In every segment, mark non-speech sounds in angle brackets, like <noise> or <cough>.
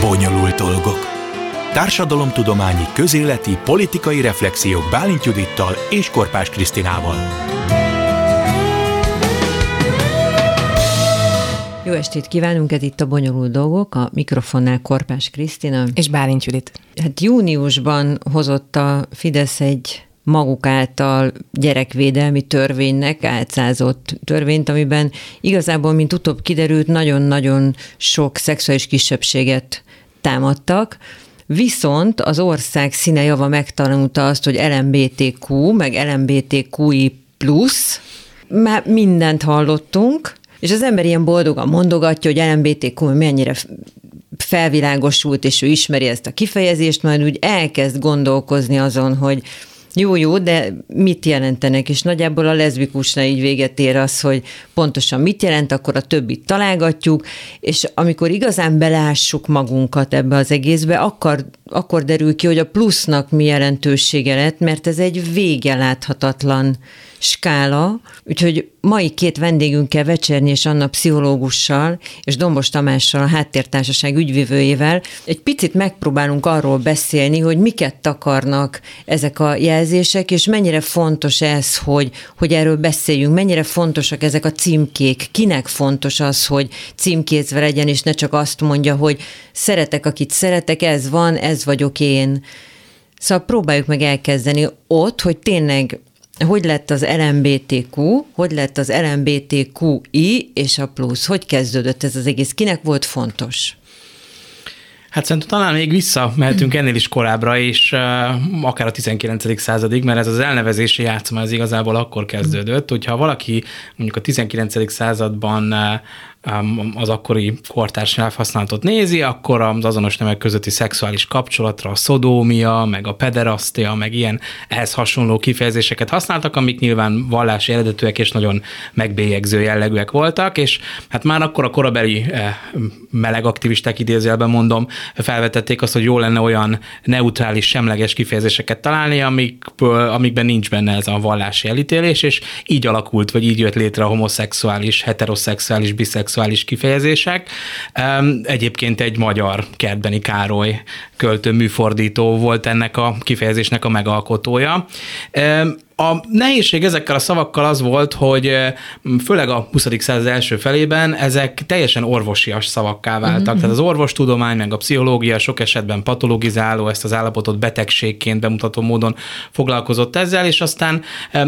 Bonyolult dolgok. Társadalomtudományi, közéleti, politikai reflexiók Bálint Judittal és Korpás Krisztinával. Jó estét kívánunk, ez itt a Bonyolult Dolgok, a mikrofonnál Korpás Krisztina. És Bálint Judit. Hát júniusban hozott a Fidesz egy maguk által gyerekvédelmi törvénynek átszázott törvényt, amiben igazából, mint utóbb kiderült, nagyon-nagyon sok szexuális kisebbséget támadtak, Viszont az ország színe java megtanulta azt, hogy LMBTQ, meg LMBTQI plusz, már mindent hallottunk, és az ember ilyen boldogan mondogatja, hogy LMBTQ mennyire felvilágosult, és ő ismeri ezt a kifejezést, majd úgy elkezd gondolkozni azon, hogy jó, jó, de mit jelentenek? És nagyjából a leszbikusnál így véget ér az, hogy pontosan mit jelent, akkor a többit találgatjuk, és amikor igazán belássuk magunkat ebbe az egészbe, akkor, akkor derül ki, hogy a plusznak mi jelentősége lett, mert ez egy vége láthatatlan skála, úgyhogy mai két vendégünkkel, Vecserni és Anna pszichológussal, és Dombos Tamással, a Háttértársaság ügyvivőjével egy picit megpróbálunk arról beszélni, hogy miket takarnak ezek a jelzések, és mennyire fontos ez, hogy, hogy erről beszéljünk, mennyire fontosak ezek a címkék, kinek fontos az, hogy címkézve legyen, és ne csak azt mondja, hogy szeretek, akit szeretek, ez van, ez vagyok én. Szóval próbáljuk meg elkezdeni ott, hogy tényleg hogy lett az LMBTQ, hogy lett az LMBTQI és a plusz, hogy kezdődött ez az egész, kinek volt fontos? Hát szerintem talán még vissza mehetünk ennél is korábbra, és uh, akár a 19. századig, mert ez az elnevezési játszma ez igazából akkor kezdődött, hogyha valaki mondjuk a 19. században uh, az akkori kortárs nyelvhasználatot nézi, akkor az azonos nemek közötti szexuális kapcsolatra a szodómia, meg a pederasztia, meg ilyen ehhez hasonló kifejezéseket használtak, amik nyilván vallási eredetűek és nagyon megbélyegző jellegűek voltak, és hát már akkor a korabeli eh, meleg aktivisták idézőjelben mondom, felvetették azt, hogy jó lenne olyan neutrális, semleges kifejezéseket találni, amikből, amikben nincs benne ez a vallási elítélés, és így alakult, vagy így jött létre a homoszexuális, heteroszexuális, biszexuális szexuális kifejezések. Egyébként egy magyar Kertbeni Károly költő műfordító volt ennek a kifejezésnek a megalkotója. A nehézség ezekkel a szavakkal az volt, hogy főleg a 20. század első felében ezek teljesen orvosias szavakká váltak. Uh-huh. Tehát az orvostudomány, meg a pszichológia sok esetben patologizáló, ezt az állapotot betegségként bemutató módon foglalkozott ezzel, és aztán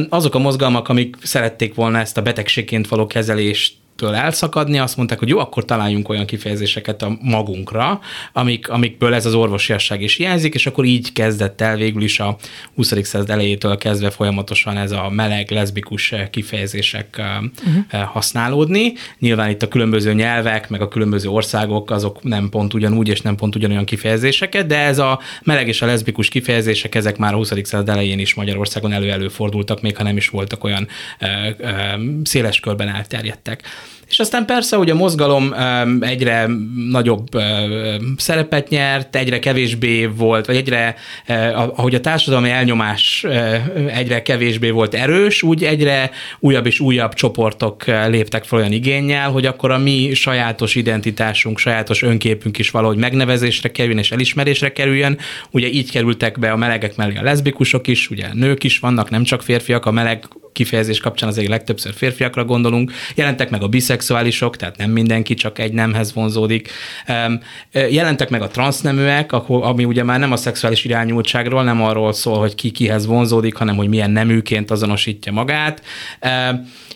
azok a mozgalmak, amik szerették volna ezt a betegségként való kezelést től elszakadni, azt mondták, hogy jó, akkor találjunk olyan kifejezéseket a magunkra, amik, amikből ez az orvosiasság is hiányzik, és akkor így kezdett el végül is a 20. század elejétől kezdve folyamatosan ez a meleg, leszbikus kifejezések uh-huh. használódni. Nyilván itt a különböző nyelvek, meg a különböző országok, azok nem pont ugyanúgy, és nem pont ugyanolyan kifejezéseket, de ez a meleg és a leszbikus kifejezések, ezek már a 20. század elején is Magyarországon elő-előfordultak, még ha nem is voltak olyan széles körben elterjedtek. És aztán persze, hogy a mozgalom egyre nagyobb szerepet nyert, egyre kevésbé volt, vagy egyre, ahogy a társadalmi elnyomás egyre kevésbé volt erős, úgy egyre újabb és újabb csoportok léptek fel olyan igényel, hogy akkor a mi sajátos identitásunk, sajátos önképünk is valahogy megnevezésre kerüljön és elismerésre kerüljön. Ugye így kerültek be a melegek mellé a leszbikusok is, ugye nők is vannak, nem csak férfiak, a meleg kifejezés kapcsán azért legtöbbször férfiakra gondolunk, jelentek meg a biszexuálisok, tehát nem mindenki csak egy nemhez vonzódik, jelentek meg a transzneműek, ami ugye már nem a szexuális irányultságról, nem arról szól, hogy ki kihez vonzódik, hanem hogy milyen neműként azonosítja magát,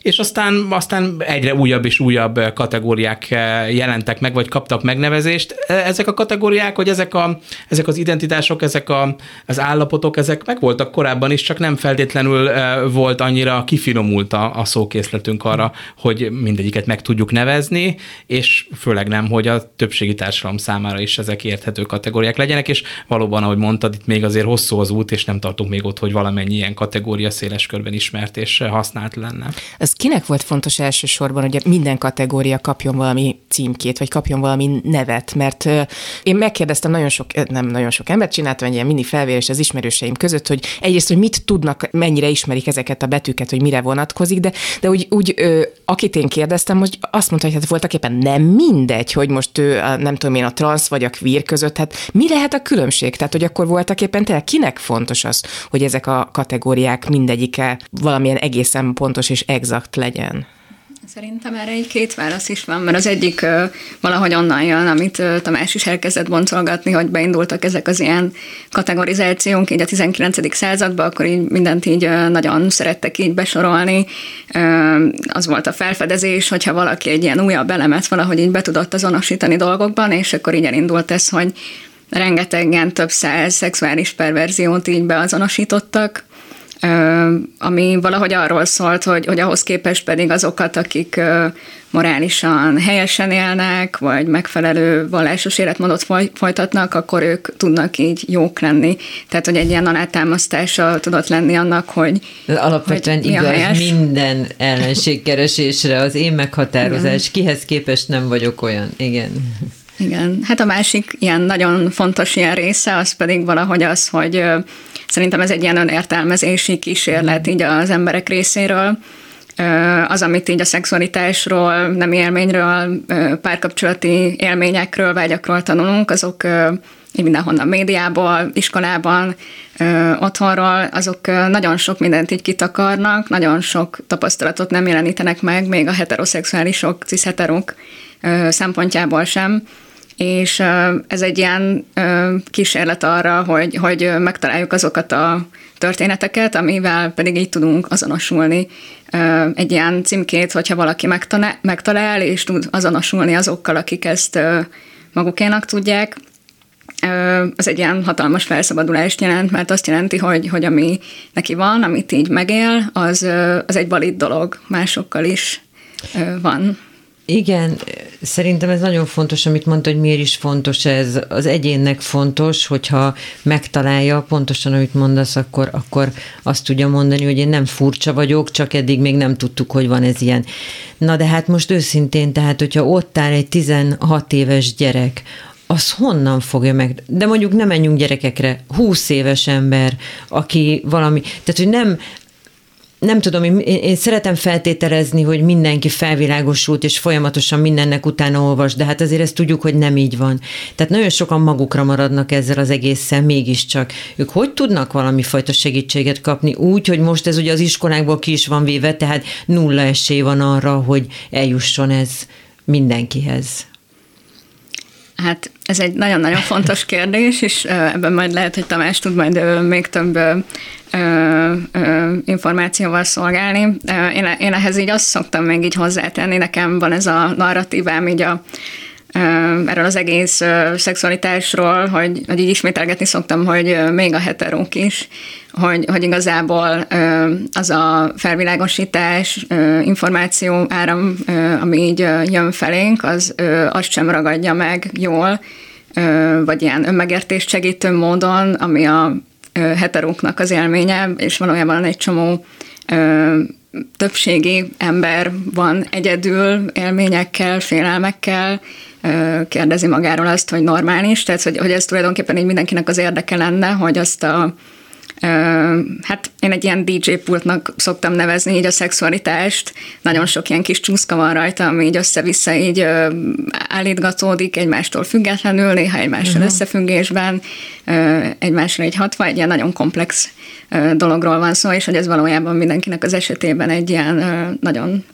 és aztán, aztán egyre újabb és újabb kategóriák jelentek meg, vagy kaptak megnevezést. Ezek a kategóriák, hogy ezek, a, ezek az identitások, ezek a, az állapotok, ezek meg voltak korábban is, csak nem feltétlenül volt annyira kifinomult a, a szókészletünk arra, hogy mindegyiket meg tudjuk nevezni, és főleg nem, hogy a többségi társadalom számára is ezek érthető kategóriák legyenek, és valóban, ahogy mondtad, itt még azért hosszú az út, és nem tartunk még ott, hogy valamennyi ilyen kategória széles körben ismert és használt lenne. Ez kinek volt fontos elsősorban, hogy minden kategória kapjon valami címkét, vagy kapjon valami nevet? Mert én megkérdeztem nagyon sok, nem nagyon sok embert, csináltam egy ilyen mini felvérés az ismerőseim között, hogy egyrészt, hogy mit tudnak, mennyire ismerik ezeket a betűket, hogy mire vonatkozik, de, de úgy, úgy akit én kérdeztem, most azt mondta, hogy hát voltak éppen nem mindegy, hogy most ő, a, nem tudom én, a transz vagy a queer között, hát mi lehet a különbség? Tehát, hogy akkor voltak éppen tényleg kinek fontos az, hogy ezek a kategóriák mindegyike valamilyen egészen pontos és exakt legyen? Szerintem erre egy két válasz is van, mert az egyik uh, valahogy onnan jön, amit uh, Tamás is elkezdett boncolgatni, hogy beindultak ezek az ilyen kategorizációnk így a 19. században, akkor így mindent így uh, nagyon szerettek így besorolni. Az volt a felfedezés, hogyha valaki egy ilyen újabb elemet valahogy így be tudott azonosítani dolgokban, és akkor így elindult ez, hogy rengetegen több száz szexuális perverziót így beazonosítottak, ami valahogy arról szólt, hogy, hogy ahhoz képest pedig azokat, akik morálisan helyesen élnek, vagy megfelelő vallásos életmódot folytatnak, akkor ők tudnak így jók lenni. Tehát, hogy egy ilyen alátámasztása tudott lenni annak, hogy Alapvetően hogy igaz helyes. minden ellenségkeresésre az én meghatározás, Igen. kihez képest nem vagyok olyan. Igen. Igen, hát a másik ilyen nagyon fontos ilyen része, az pedig valahogy az, hogy szerintem ez egy ilyen önértelmezési kísérlet így az emberek részéről, az, amit így a szexualitásról, nem élményről, párkapcsolati élményekről, vágyakról tanulunk, azok így mindenhonnan médiából, iskolában, otthonról, azok nagyon sok mindent így kitakarnak, nagyon sok tapasztalatot nem jelenítenek meg, még a heteroszexuálisok, cisheterok szempontjából sem és ez egy ilyen kísérlet arra, hogy, hogy megtaláljuk azokat a történeteket, amivel pedig így tudunk azonosulni. Egy ilyen címkét, hogyha valaki megtalál, és tud azonosulni azokkal, akik ezt magukénak tudják, az egy ilyen hatalmas felszabadulást jelent, mert azt jelenti, hogy, hogy ami neki van, amit így megél, az, az egy valid dolog, másokkal is van. Igen, szerintem ez nagyon fontos, amit mondta, hogy miért is fontos ez. Az egyénnek fontos, hogyha megtalálja pontosan, amit mondasz, akkor, akkor azt tudja mondani, hogy én nem furcsa vagyok, csak eddig még nem tudtuk, hogy van ez ilyen. Na de hát most őszintén, tehát hogyha ott áll egy 16 éves gyerek, az honnan fogja meg? De mondjuk nem menjünk gyerekekre, 20 éves ember, aki valami, tehát hogy nem nem tudom, én, én szeretem feltételezni, hogy mindenki felvilágosult, és folyamatosan mindennek utána olvas, de hát azért ezt tudjuk, hogy nem így van. Tehát nagyon sokan magukra maradnak ezzel az egészen, mégiscsak. Ők hogy tudnak valami fajta segítséget kapni úgy, hogy most ez ugye az iskolákból ki is van véve, tehát nulla esély van arra, hogy eljusson ez mindenkihez. Hát ez egy nagyon-nagyon fontos <laughs> kérdés, és ebben majd lehet, hogy Tamás tud majd még több információval szolgálni. Én, én ehhez így azt szoktam még így hozzátenni, nekem van ez a narratívám így a erről az egész szexualitásról, hogy, hogy így ismételgetni szoktam, hogy még a heterók is, hogy, hogy igazából az a felvilágosítás, információ áram, ami így jön felénk, az azt sem ragadja meg jól, vagy ilyen önmegértést segítő módon, ami a heteróknak az élménye, és valójában egy csomó többségi ember van egyedül élményekkel, félelmekkel, kérdezi magáról azt, hogy normális, tehát hogy, hogy ez tulajdonképpen így mindenkinek az érdeke lenne, hogy azt a hát én egy ilyen DJ pultnak szoktam nevezni így a szexualitást. Nagyon sok ilyen kis csúszka van rajta, ami így össze-vissza így állítgatódik egymástól függetlenül, néha egymással uh-huh. összefüggésben, egymásra egy hatva, egy ilyen nagyon komplex dologról van szó, és hogy ez valójában mindenkinek az esetében egy ilyen nagyon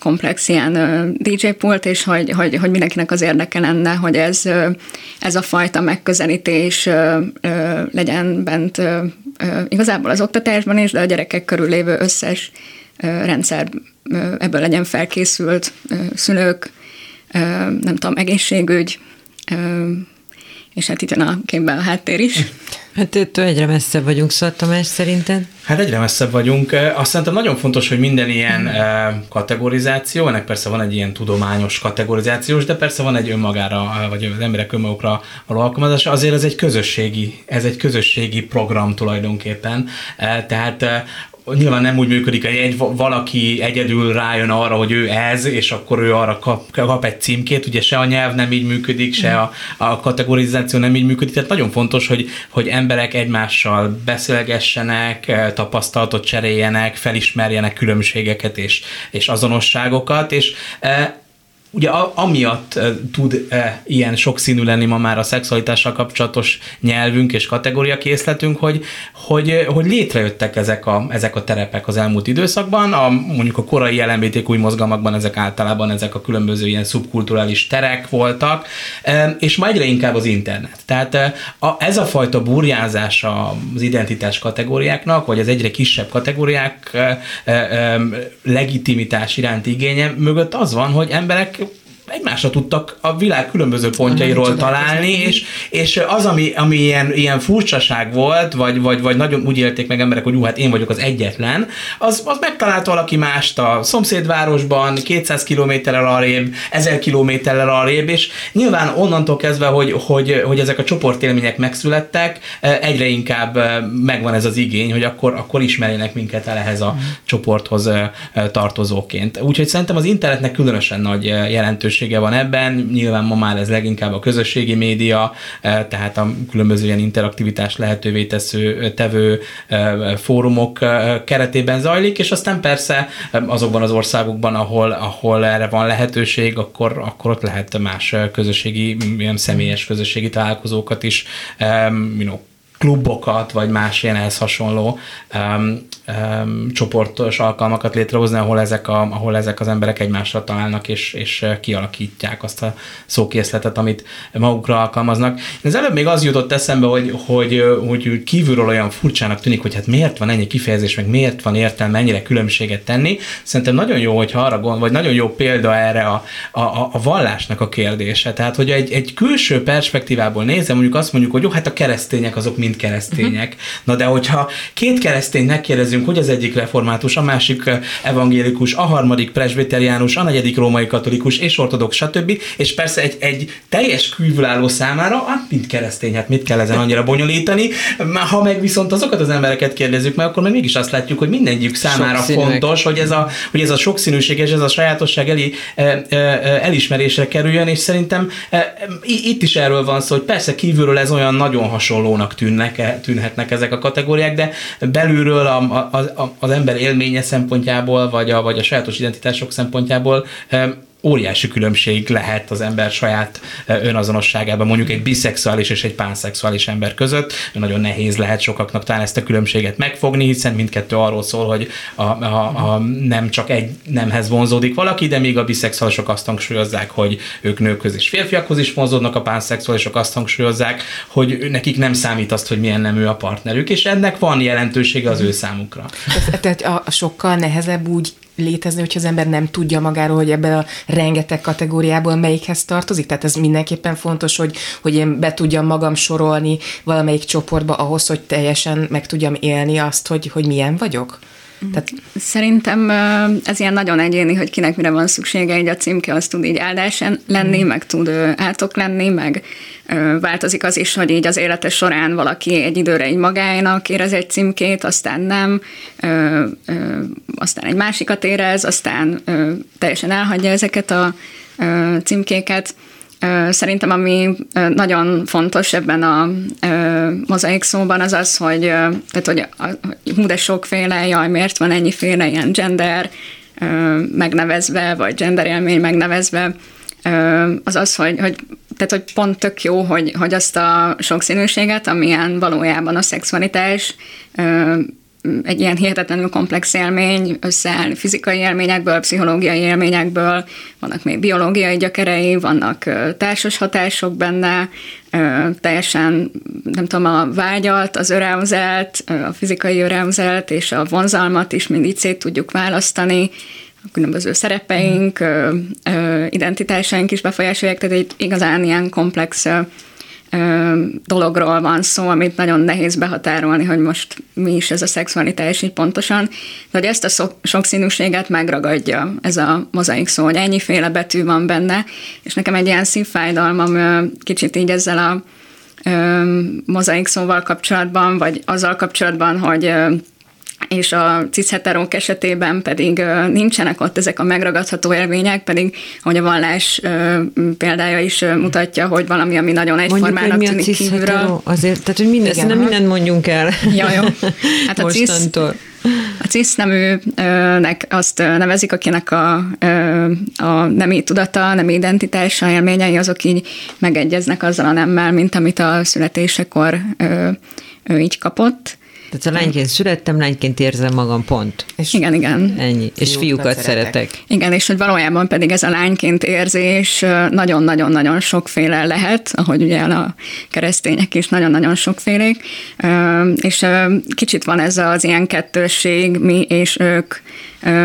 komplex ilyen DJ pult, és hogy, hogy, hogy mindenkinek az érdeke lenne, hogy ez, ez a fajta megközelítés legyen bent igazából az oktatásban is, de a gyerekek körül lévő összes rendszer ebből legyen felkészült, szülők, nem tudom, egészségügy, és hát itt jön a képbe a háttér is. Hát ettől egyre messzebb vagyunk, szóval Tamás, szerinted? Hát egyre messzebb vagyunk. Azt szerintem nagyon fontos, hogy minden ilyen kategorizáció, ennek persze van egy ilyen tudományos kategorizációs, de persze van egy önmagára, vagy az emberek önmagukra való alkalmazása, azért ez egy közösségi, ez egy közösségi program tulajdonképpen. Tehát nyilván nem úgy működik, hogy egy, valaki egyedül rájön arra, hogy ő ez, és akkor ő arra kap, kap egy címkét, ugye se a nyelv nem így működik, se a, a kategorizáció nem így működik, tehát nagyon fontos, hogy, hogy emberek egymással beszélgessenek, tapasztalatot cseréljenek, felismerjenek különbségeket és, és azonosságokat, és ugye amiatt tud ilyen sokszínű lenni ma már a szexualitással kapcsolatos nyelvünk és kategóriakészletünk, hogy, hogy, hogy létrejöttek ezek a, ezek a terepek az elmúlt időszakban, a, mondjuk a korai LMBTQ mozgalmakban ezek általában ezek a különböző ilyen szubkulturális terek voltak, és ma egyre inkább az internet. Tehát a, ez a fajta burjázás az identitás kategóriáknak, vagy az egyre kisebb kategóriák legitimitás iránti igénye mögött az van, hogy emberek egymásra tudtak a világ különböző pontjairól találni, és, és az, ami, ami ilyen, ilyen furcsaság volt, vagy, vagy, vagy nagyon úgy élték meg emberek, hogy ú, hát én vagyok az egyetlen, az, az megtalált valaki mást a szomszédvárosban, 200 kilométerrel arrébb, 1000 kilométerrel arrébb, és nyilván onnantól kezdve, hogy, hogy, hogy ezek a csoportélmények megszülettek, egyre inkább megvan ez az igény, hogy akkor, akkor ismerjenek minket el ehhez a mm. csoporthoz tartozóként. Úgyhogy szerintem az internetnek különösen nagy jelentős jelentősége van ebben, nyilván ma már ez leginkább a közösségi média, eh, tehát a különböző ilyen interaktivitás lehetővé tesző, eh, tevő eh, fórumok keretében zajlik, és aztán persze azokban az országokban, ahol, ahol erre van lehetőség, akkor, akkor ott lehet más közösségi, ilyen személyes közösségi találkozókat is you know, klubokat, vagy más ilyen ehhez hasonló um, csoportos alkalmakat létrehozni, ahol ezek, a, ahol ezek az emberek egymásra találnak, és, és kialakítják azt a szókészletet, amit magukra alkalmaznak. Ez előbb még az jutott eszembe, hogy, hogy, hogy kívülről olyan furcsának tűnik, hogy hát miért van ennyi kifejezés, meg miért van értelme ennyire különbséget tenni. Szerintem nagyon jó, hogyha arra gond, vagy nagyon jó példa erre a, a, a vallásnak a kérdése. Tehát, hogy egy, egy külső perspektívából nézem, mondjuk azt mondjuk, hogy jó, hát a keresztények azok mind keresztények. Uh-huh. Na de hogyha két keresztény megkérdezünk, hogy az egyik református, a másik evangélikus, a harmadik presbiteriánus, a negyedik római katolikus és ortodox, stb. És persze egy, egy teljes kívülálló számára, hát mind keresztény, hát mit kell ezen annyira bonyolítani. Ha meg viszont azokat az embereket kérdezzük meg, akkor meg mégis azt látjuk, hogy mindegyik számára Sokszínűek. fontos, hogy ez a, hogy ez a sokszínűség és ez a sajátosság eli, elismerésre kerüljön, és szerintem itt is erről van szó, hogy persze kívülről ez olyan nagyon hasonlónak tűn tűnnek, tűnhetnek ezek a kategóriák, de belülről a, a, az ember élménye szempontjából, vagy a, vagy a sajátos identitások szempontjából óriási különbség lehet az ember saját önazonosságában, mondjuk egy biszexuális és egy pánszexuális ember között. Nagyon nehéz lehet sokaknak talán ezt a különbséget megfogni, hiszen mindkettő arról szól, hogy a, a, a nem csak egy nemhez vonzódik valaki, de még a biszexuálisok azt hangsúlyozzák, hogy ők nőkhöz és férfiakhoz is vonzódnak, a pánszexuálisok azt hangsúlyozzák, hogy nekik nem számít azt, hogy milyen nemű a partnerük, és ennek van jelentősége az ő számukra. Tehát a sokkal nehezebb úgy létezni, hogyha az ember nem tudja magáról, hogy ebben a rengeteg kategóriából melyikhez tartozik. Tehát ez mindenképpen fontos, hogy, hogy én be tudjam magam sorolni valamelyik csoportba ahhoz, hogy teljesen meg tudjam élni azt, hogy, hogy milyen vagyok. Tehát... Szerintem ez ilyen nagyon egyéni, hogy kinek mire van szüksége, így a címke az tud így áldás lenni, mm. meg tud átok lenni, meg változik az is, hogy így az élete során valaki egy időre egy magának érez egy címkét, aztán nem, aztán egy másikat érez, aztán teljesen elhagyja ezeket a címkéket. Szerintem ami nagyon fontos ebben a mozaik szóban az az, hogy, tehát, hogy hú de sokféle, jaj, miért van ennyiféle ilyen gender megnevezve, vagy gender élmény megnevezve, az az, hogy, hogy, tehát, hogy pont tök jó, hogy, hogy azt a sokszínűséget, amilyen valójában a szexualitás, egy ilyen hihetetlenül komplex élmény, összeáll fizikai élményekből, pszichológiai élményekből, vannak még biológiai gyökerei, vannak társas hatások benne, teljesen, nem tudom, a vágyat, az öreuzelt, a fizikai öreuzelt és a vonzalmat is mindig szét tudjuk választani, a különböző szerepeink, identitásaink is befolyásolják, tehát egy igazán ilyen komplex dologról van szó, amit nagyon nehéz behatárolni, hogy most mi is ez a szexualitás így pontosan, de hogy ezt a sokszínűséget megragadja ez a mozaik szó, hogy ennyiféle betű van benne, és nekem egy ilyen szívfájdalmam kicsit így ezzel a mozaik szóval kapcsolatban, vagy azzal kapcsolatban, hogy és a cisheterók esetében pedig nincsenek ott ezek a megragadható élmények, pedig, ahogy a vallás példája is mutatja, hogy valami, ami nagyon egyformának Mondjuk, tűnik kívülről. Azért, tehát, hogy minden, Igen, mindent mondjunk el. <laughs> Ja, jó. Hát a <laughs> cis, a cis neműnek azt nevezik, akinek a, a nemi tudata, nemi identitása, élményei, azok így megegyeznek azzal a nemmel, mint amit a születésekor ő így kapott tehát a lányként születtem, lányként érzem magam, pont. És igen, igen. Ennyi. És fiúkat szeretek. szeretek. Igen, és hogy valójában pedig ez a lányként érzés nagyon-nagyon-nagyon sokféle lehet, ahogy ugye a keresztények is nagyon-nagyon sokfélék, és kicsit van ez az ilyen kettősség, mi és ők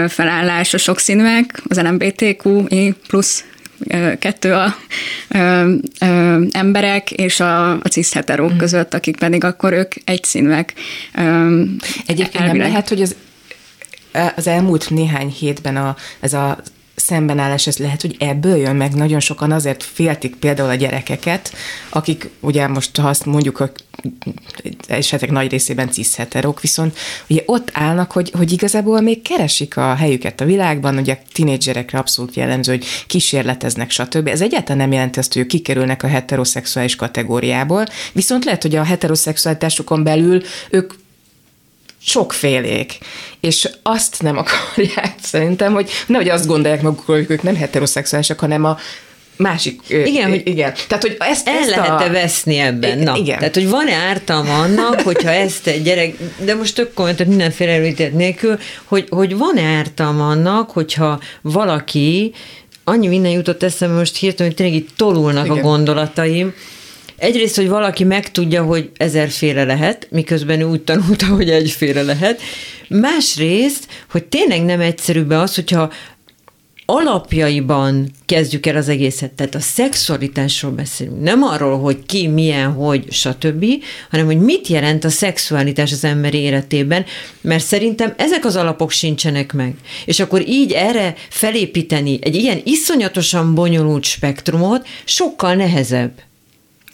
felállás a sokszínűek, az LMBTQI plusz kettő a ö, ö, emberek és a, a cis-heterók mm. között, akik pedig akkor ők egyszínűek. Egyébként elvileg. nem lehet, hogy az, az elmúlt néhány hétben a, ez a szembenállás, ez lehet, hogy ebből jön meg. Nagyon sokan azért féltik például a gyerekeket, akik ugye most, ha azt mondjuk, hogy esetek nagy részében cis-heterok, viszont ugye ott állnak, hogy, hogy igazából még keresik a helyüket a világban, ugye a tinédzserekre abszolút jellemző, hogy kísérleteznek, stb. Ez egyáltalán nem jelenti azt, hogy ők kikerülnek a heteroszexuális kategóriából, viszont lehet, hogy a heteroszexualitásukon belül ők sokfélék, és azt nem akarják <laughs> szerintem, hogy nehogy azt gondolják magukról, hogy ők nem heteroszexuálisak, hanem a másik. Igen, hogy igen. Tehát, hogy ezt, el ezt lehet-e a... veszni ebben? Na, igen. Tehát, hogy van-e ártalma annak, <laughs> hogyha ezt egy gyerek, de most tök kommentet mindenféle előítet nélkül, hogy, hogy van-e ártalma annak, hogyha valaki, annyi minden jutott eszembe most hirtelen, hogy tényleg itt tolulnak igen. a gondolataim, Egyrészt, hogy valaki megtudja, hogy ezerféle lehet, miközben ő úgy tanulta, <laughs> hogy egyféle lehet. Másrészt, hogy tényleg nem egyszerűbb az, hogyha alapjaiban kezdjük el az egészet. Tehát a szexualitásról beszélünk. Nem arról, hogy ki, milyen, hogy, stb., hanem hogy mit jelent a szexualitás az ember életében, mert szerintem ezek az alapok sincsenek meg. És akkor így erre felépíteni egy ilyen iszonyatosan bonyolult spektrumot sokkal nehezebb.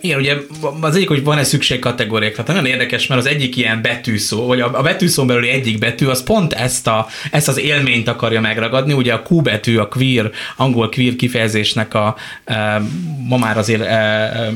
Igen, ugye az egyik, hogy van-e szükség kategóriákra. Tehát nagyon érdekes, mert az egyik ilyen betűszó, vagy a, a betűszó belüli egyik betű, az pont ezt, a, ezt az élményt akarja megragadni. Ugye a Q betű, a queer, angol queer kifejezésnek a, ma már azért e,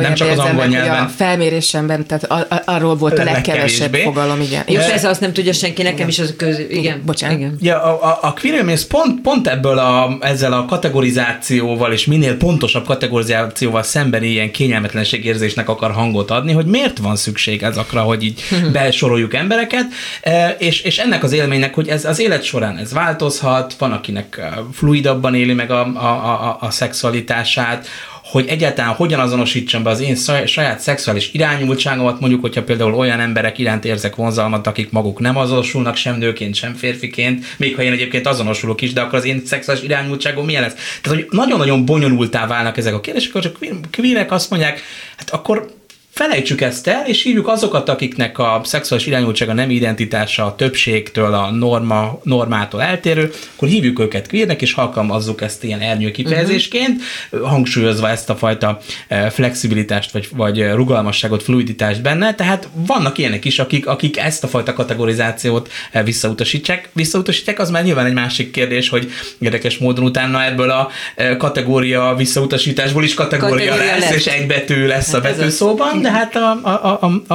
nem csak az angol nyelven. A felmérésemben, tehát a, a, arról volt a legkevesebb fogalom, igen. Jó, persze azt nem tudja senki, nekem is az köz... Igen, bocsánat. Igen. Ja, a, a, a queer ez pont, pont ebből a, ezzel a kategorizációval, és minél pontosabb kategorizációval szemben ilyen kényelmetlenség érzésnek akar hangot adni, hogy miért van szükség ezakra, hogy így <laughs> besoroljuk embereket, e, és, és ennek az élménynek, hogy ez az élet során ez változhat, van akinek e, fluidabban éli meg a, a, a, a szexualitását, hogy egyáltalán hogyan azonosítsam be az én saját szexuális irányultságomat, mondjuk, hogyha például olyan emberek iránt érzek vonzalmat, akik maguk nem azonosulnak sem nőként, sem férfiként, még ha én egyébként azonosulok is, de akkor az én szexuális irányultságom milyen lesz? Tehát, hogy nagyon-nagyon bonyolultá válnak ezek a kérdések, akkor csak kvírek azt mondják, hát akkor felejtsük ezt el, és hívjuk azokat, akiknek a szexuális irányultsága nem identitása a többségtől, a norma, normától eltérő, akkor hívjuk őket queernek, és alkalmazzuk ezt ilyen ernyő kifejezésként, uh-huh. hangsúlyozva ezt a fajta eh, flexibilitást, vagy, vagy rugalmasságot, fluiditást benne, tehát vannak ilyenek is, akik, akik ezt a fajta kategorizációt eh, visszautasítják. Visszautasítják, az már nyilván egy másik kérdés, hogy érdekes módon utána ebből a eh, kategória visszautasításból is kategória, kategória lesz, lesz, és egy betű lesz hát a betűszóban, de hát a, a, a,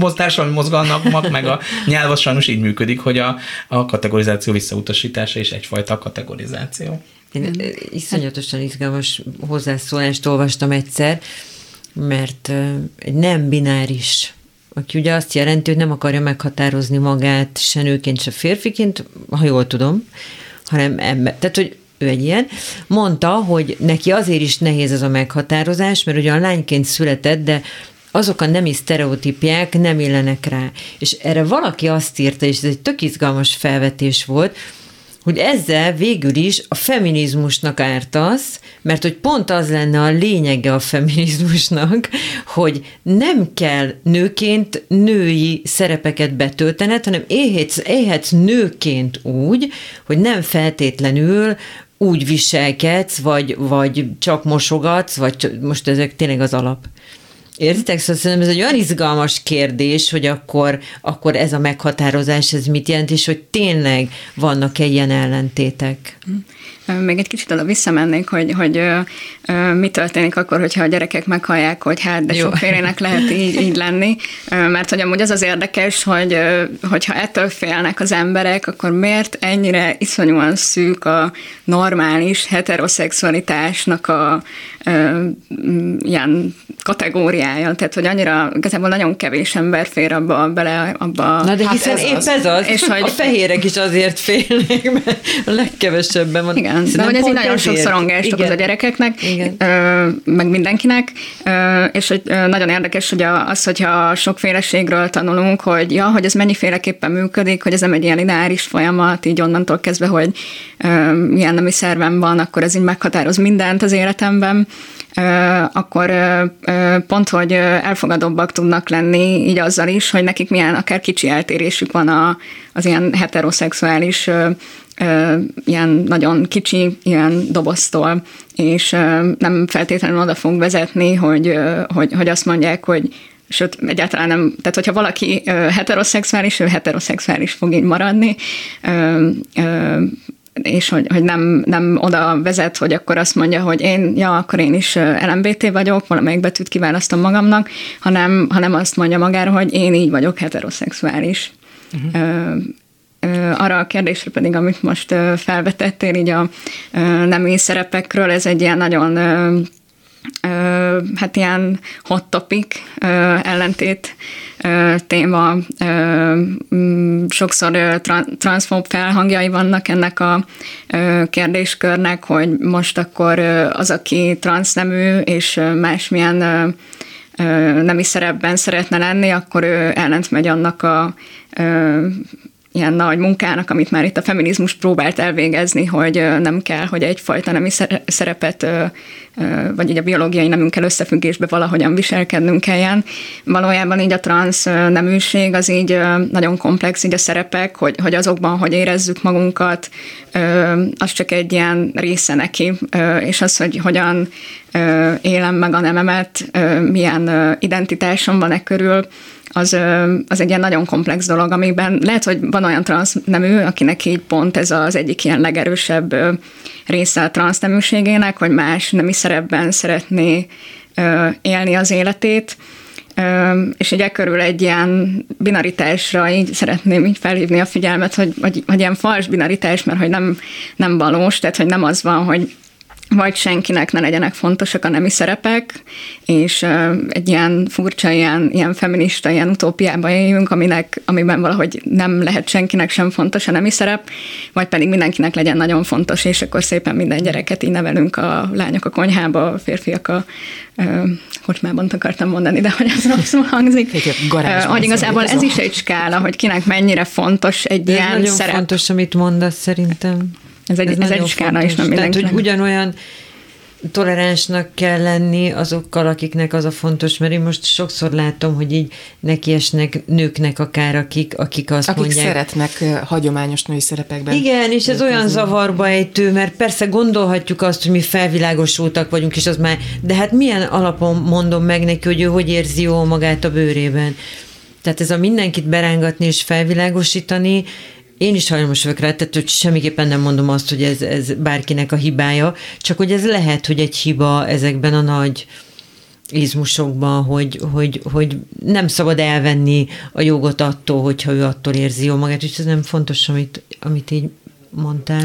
a társadalmi mozgalmak meg a nyelv sajnos így működik, hogy a, a kategorizáció visszautasítása is egyfajta kategorizáció. Én iszonyatosan izgalmas hozzászólást olvastam egyszer, mert egy nem bináris aki ugye azt jelenti, hogy nem akarja meghatározni magát se nőként, se férfiként, ha jól tudom, hanem ember. Tehát, hogy ő egy ilyen, mondta, hogy neki azért is nehéz ez a meghatározás, mert ugye a lányként született, de azok a nemi sztereotípiák nem illenek rá. És erre valaki azt írta, és ez egy tök izgalmas felvetés volt, hogy ezzel végül is a feminizmusnak ártasz, mert hogy pont az lenne a lényege a feminizmusnak, hogy nem kell nőként női szerepeket betöltened, hanem élhetsz, élhetsz nőként úgy, hogy nem feltétlenül úgy viselkedsz, vagy, vagy csak mosogatsz, vagy most ezek tényleg az alap Értitek? Szóval szerintem ez egy olyan izgalmas kérdés, hogy akkor, akkor ez a meghatározás, ez mit jelent, és hogy tényleg vannak-e ilyen ellentétek? Még egy kicsit oda visszamennék, hogy, hogy mi történik akkor, hogyha a gyerekek meghallják, hogy hát, de sokfélének lehet így, így lenni, mert hogy amúgy az az érdekes, hogy hogyha ettől félnek az emberek, akkor miért ennyire iszonyúan szűk a normális heteroszexualitásnak a ilyen kategóriája, tehát hogy annyira, igazából nagyon kevés ember fér abba bele, abba. Na de hát hiszen ez épp az. ez az, és hogy a fehérek is azért félnek, mert a legkevesebben van. Igen, de hogy ez így nagyon sok szorongás okoz a gyerekeknek, Igen. Ö, meg mindenkinek, ö, és hogy ö, nagyon érdekes, hogy az, hogyha sokféleségről tanulunk, hogy ja, hogy ez mennyiféleképpen működik, hogy ez nem egy ilyen lineáris folyamat, így onnantól kezdve, hogy ö, milyen nemi szervem van, akkor ez így meghatároz mindent az életemben, akkor pont, hogy elfogadóbbak tudnak lenni így azzal is, hogy nekik milyen akár kicsi eltérésük van a, az ilyen heteroszexuális ilyen nagyon kicsi ilyen doboztól, és nem feltétlenül oda fog vezetni, hogy, hogy, hogy azt mondják, hogy sőt, egyáltalán nem, tehát hogyha valaki heteroszexuális, ő heteroszexuális fog így maradni, és hogy, hogy nem, nem oda vezet, hogy akkor azt mondja, hogy én, ja, akkor én is LMBT vagyok, valamelyik betűt kiválasztom magamnak, hanem, hanem azt mondja magára, hogy én így vagyok heteroszexuális. Uh-huh. Arra a kérdésre pedig, amit most felvetettél, így a nemi szerepekről, ez egy ilyen nagyon hát ilyen hot topic, ellentét téma, sokszor transzfób felhangjai vannak ennek a kérdéskörnek, hogy most akkor az, aki transznemű és másmilyen nemi szerepben szeretne lenni, akkor ő ellent megy annak a ilyen nagy munkának, amit már itt a feminizmus próbált elvégezni, hogy nem kell, hogy egyfajta nemi szerepet, vagy így a biológiai nemünkkel összefüggésbe valahogyan viselkednünk kelljen. Valójában így a transz neműség az így nagyon komplex, így a szerepek, hogy, hogy azokban, hogy érezzük magunkat, az csak egy ilyen része neki, és az, hogy hogyan élem meg a nememet, milyen identitásom van e körül, az, az egy ilyen nagyon komplex dolog, amiben lehet, hogy van olyan transznemű, akinek így pont ez az egyik ilyen legerősebb része a transzneműségének, hogy más nemi szerepben szeretné élni az életét, és egy körül egy ilyen binaritásra így szeretném így felhívni a figyelmet, hogy, hogy, hogy ilyen fals binaritás, mert hogy nem, nem valós, tehát hogy nem az van, hogy vagy senkinek ne legyenek fontosak a nemi szerepek, és egy ilyen furcsa, ilyen, ilyen feminista, ilyen utópiába éljünk, aminek, amiben valahogy nem lehet senkinek sem fontos a nemi szerep, vagy pedig mindenkinek legyen nagyon fontos, és akkor szépen minden gyereket így nevelünk a lányok a konyhába, a férfiak a kocsmában akartam mondani, de hogy az rosszul hangzik. Hogy igazából ez is egy skála, hogy kinek mennyire fontos egy de ilyen nagyon szerep. fontos, amit mondasz szerintem. Ez egy, ez, ez egy skála, és nem Tehát, hogy ugyanolyan toleránsnak kell lenni azokkal, akiknek az a fontos, mert én most sokszor látom, hogy így nekiesnek nőknek akár, akik, akik azt akik mondják. szeretnek hagyományos női szerepekben. Igen, és ez olyan zavarba ejtő, mert persze gondolhatjuk azt, hogy mi felvilágosultak vagyunk, és az már, de hát milyen alapon mondom meg neki, hogy ő hogy érzi jól magát a bőrében. Tehát ez a mindenkit berángatni és felvilágosítani, én is hajlamos vagyok rá, tehát hogy semmiképpen nem mondom azt, hogy ez, ez bárkinek a hibája, csak hogy ez lehet, hogy egy hiba ezekben a nagy izmusokban, hogy, hogy, hogy nem szabad elvenni a jogot attól, hogyha ő attól érzi jó magát, és ez nem fontos, amit, amit így mondtál.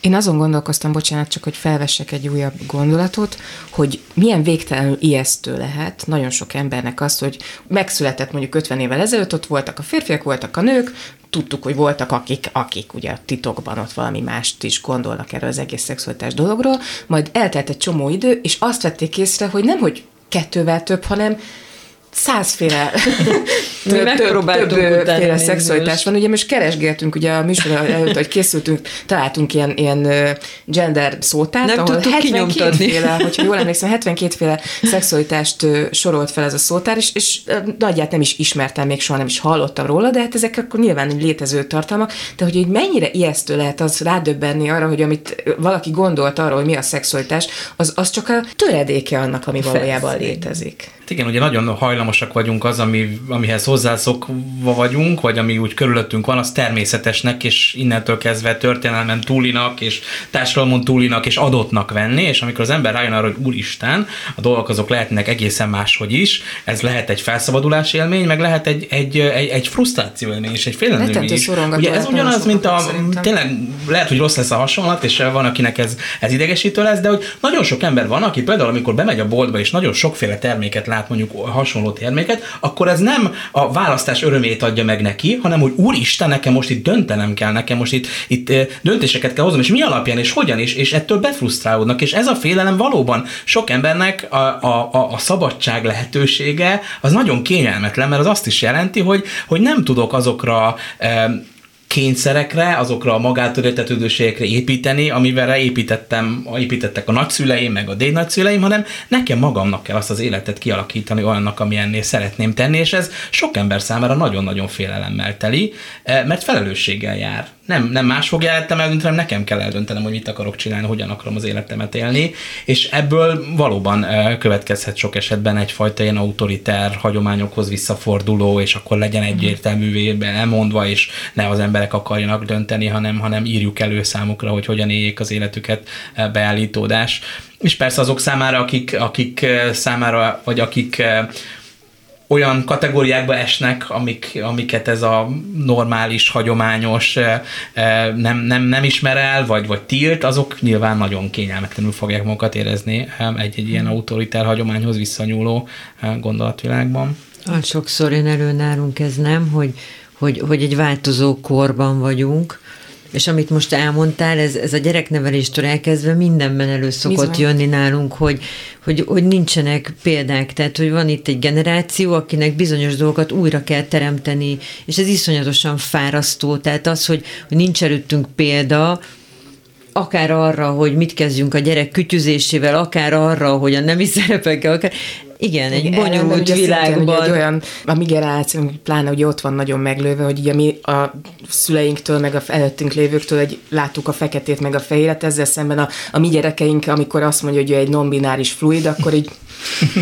Én azon gondolkoztam, bocsánat, csak hogy felvessek egy újabb gondolatot, hogy milyen végtelenül ijesztő lehet nagyon sok embernek azt, hogy megszületett mondjuk 50 évvel ezelőtt, ott voltak a férfiak, voltak a nők, tudtuk, hogy voltak akik, akik ugye titokban ott valami mást is gondolnak erről az egész szexualitás dologról, majd eltelt egy csomó idő, és azt vették észre, hogy nem, hogy kettővel több, hanem százféle <laughs> több, több, féle szexualitás van. Ugye most keresgéltünk, ugye a műsor előtt, hogy készültünk, találtunk ilyen, ilyen gender szótárt, Nem ahol tudtuk 72 kinyomtatni. féle, hogyha <laughs> jól emlékszem, 72 féle szexualitást sorolt fel ez a szótár, és, és nagyját nem is ismertem, még soha nem is hallottam róla, de hát ezek akkor nyilván létező tartalmak, de hogy így mennyire ijesztő lehet az rádöbbenni arra, hogy amit valaki gondolt arról, hogy mi a szexualitás, az, az csak a töredéke annak, ami valójában létezik. Hát igen, ugye nagyon hajlamosak vagyunk az, ami, amihez hozzászokva vagyunk, vagy ami úgy körülöttünk van, az természetesnek, és innentől kezdve történelmen túlinak, és társadalmon túlinak, és adottnak venni, és amikor az ember rájön arra, hogy úristen, a dolgok azok lehetnek egészen máshogy is, ez lehet egy felszabadulás élmény, meg lehet egy, egy, egy, egy frusztráció élmény, és egy félelem is. Ugye ez ugyanaz, mint a, szerintem. tényleg lehet, hogy rossz lesz a hasonlat, és van, akinek ez, ez idegesítő lesz, de hogy nagyon sok ember van, aki például, amikor bemegy a boltba, és nagyon sokféle terméket lát, mondjuk hasonló terméket, akkor ez nem a választás örömét adja meg neki, hanem hogy úristen, nekem most itt döntenem kell, nekem most itt, itt döntéseket kell hoznom, és mi alapján, és hogyan is, és ettől befrusztrálódnak, és ez a félelem valóban sok embernek a, a, a, a szabadság lehetősége az nagyon kényelmetlen, mert az azt is jelenti, hogy, hogy nem tudok azokra kényszerekre, azokra a magától értetődőségekre építeni, amivel építettem, építettek a nagyszüleim, meg a dédnagyszüleim, hanem nekem magamnak kell azt az életet kialakítani olyannak, amilyennél szeretném tenni, és ez sok ember számára nagyon-nagyon félelemmel teli, eh, mert felelősséggel jár. Nem, nem más fogja életem eldönteni, hanem nekem kell eldöntenem, hogy mit akarok csinálni, hogyan akarom az életemet élni, és ebből valóban következhet sok esetben egyfajta ilyen autoriter hagyományokhoz visszaforduló, és akkor legyen egyértelművé elmondva, és ne az emberek akarjanak dönteni, hanem, hanem írjuk elő számukra, hogy hogyan éljék az életüket beállítódás. És persze azok számára, akik, akik számára, vagy akik olyan kategóriákba esnek, amik, amiket ez a normális, hagyományos eh, eh, nem, nem, nem ismer el, vagy, vagy tilt, azok nyilván nagyon kényelmetlenül fogják magukat érezni egy-egy ilyen autoritár hagyományhoz visszanyúló eh, gondolatvilágban. Ah, sokszor jön elő nálunk ez nem, hogy, hogy, hogy egy változó korban vagyunk, és amit most elmondtál, ez, ez a gyerekneveléstől elkezdve mindenben elő szokott Bizony. jönni nálunk, hogy, hogy, hogy nincsenek példák, tehát hogy van itt egy generáció, akinek bizonyos dolgokat újra kell teremteni, és ez iszonyatosan fárasztó, tehát az, hogy, hogy nincs előttünk példa, akár arra, hogy mit kezdjünk a gyerek kütyüzésével, akár arra, hogy a nemi szerepekkel, akár... Igen, egy Igen, bonyolult ugye szintén világban. Ugye egy olyan, a mi generációnk pláne ugye ott van nagyon meglőve, hogy ugye mi a szüleinktől, meg a előttünk lévőktől egy, láttuk a feketét, meg a fehéret, ezzel szemben a, a mi gyerekeink, amikor azt mondja, hogy ő egy non-bináris fluid, akkor így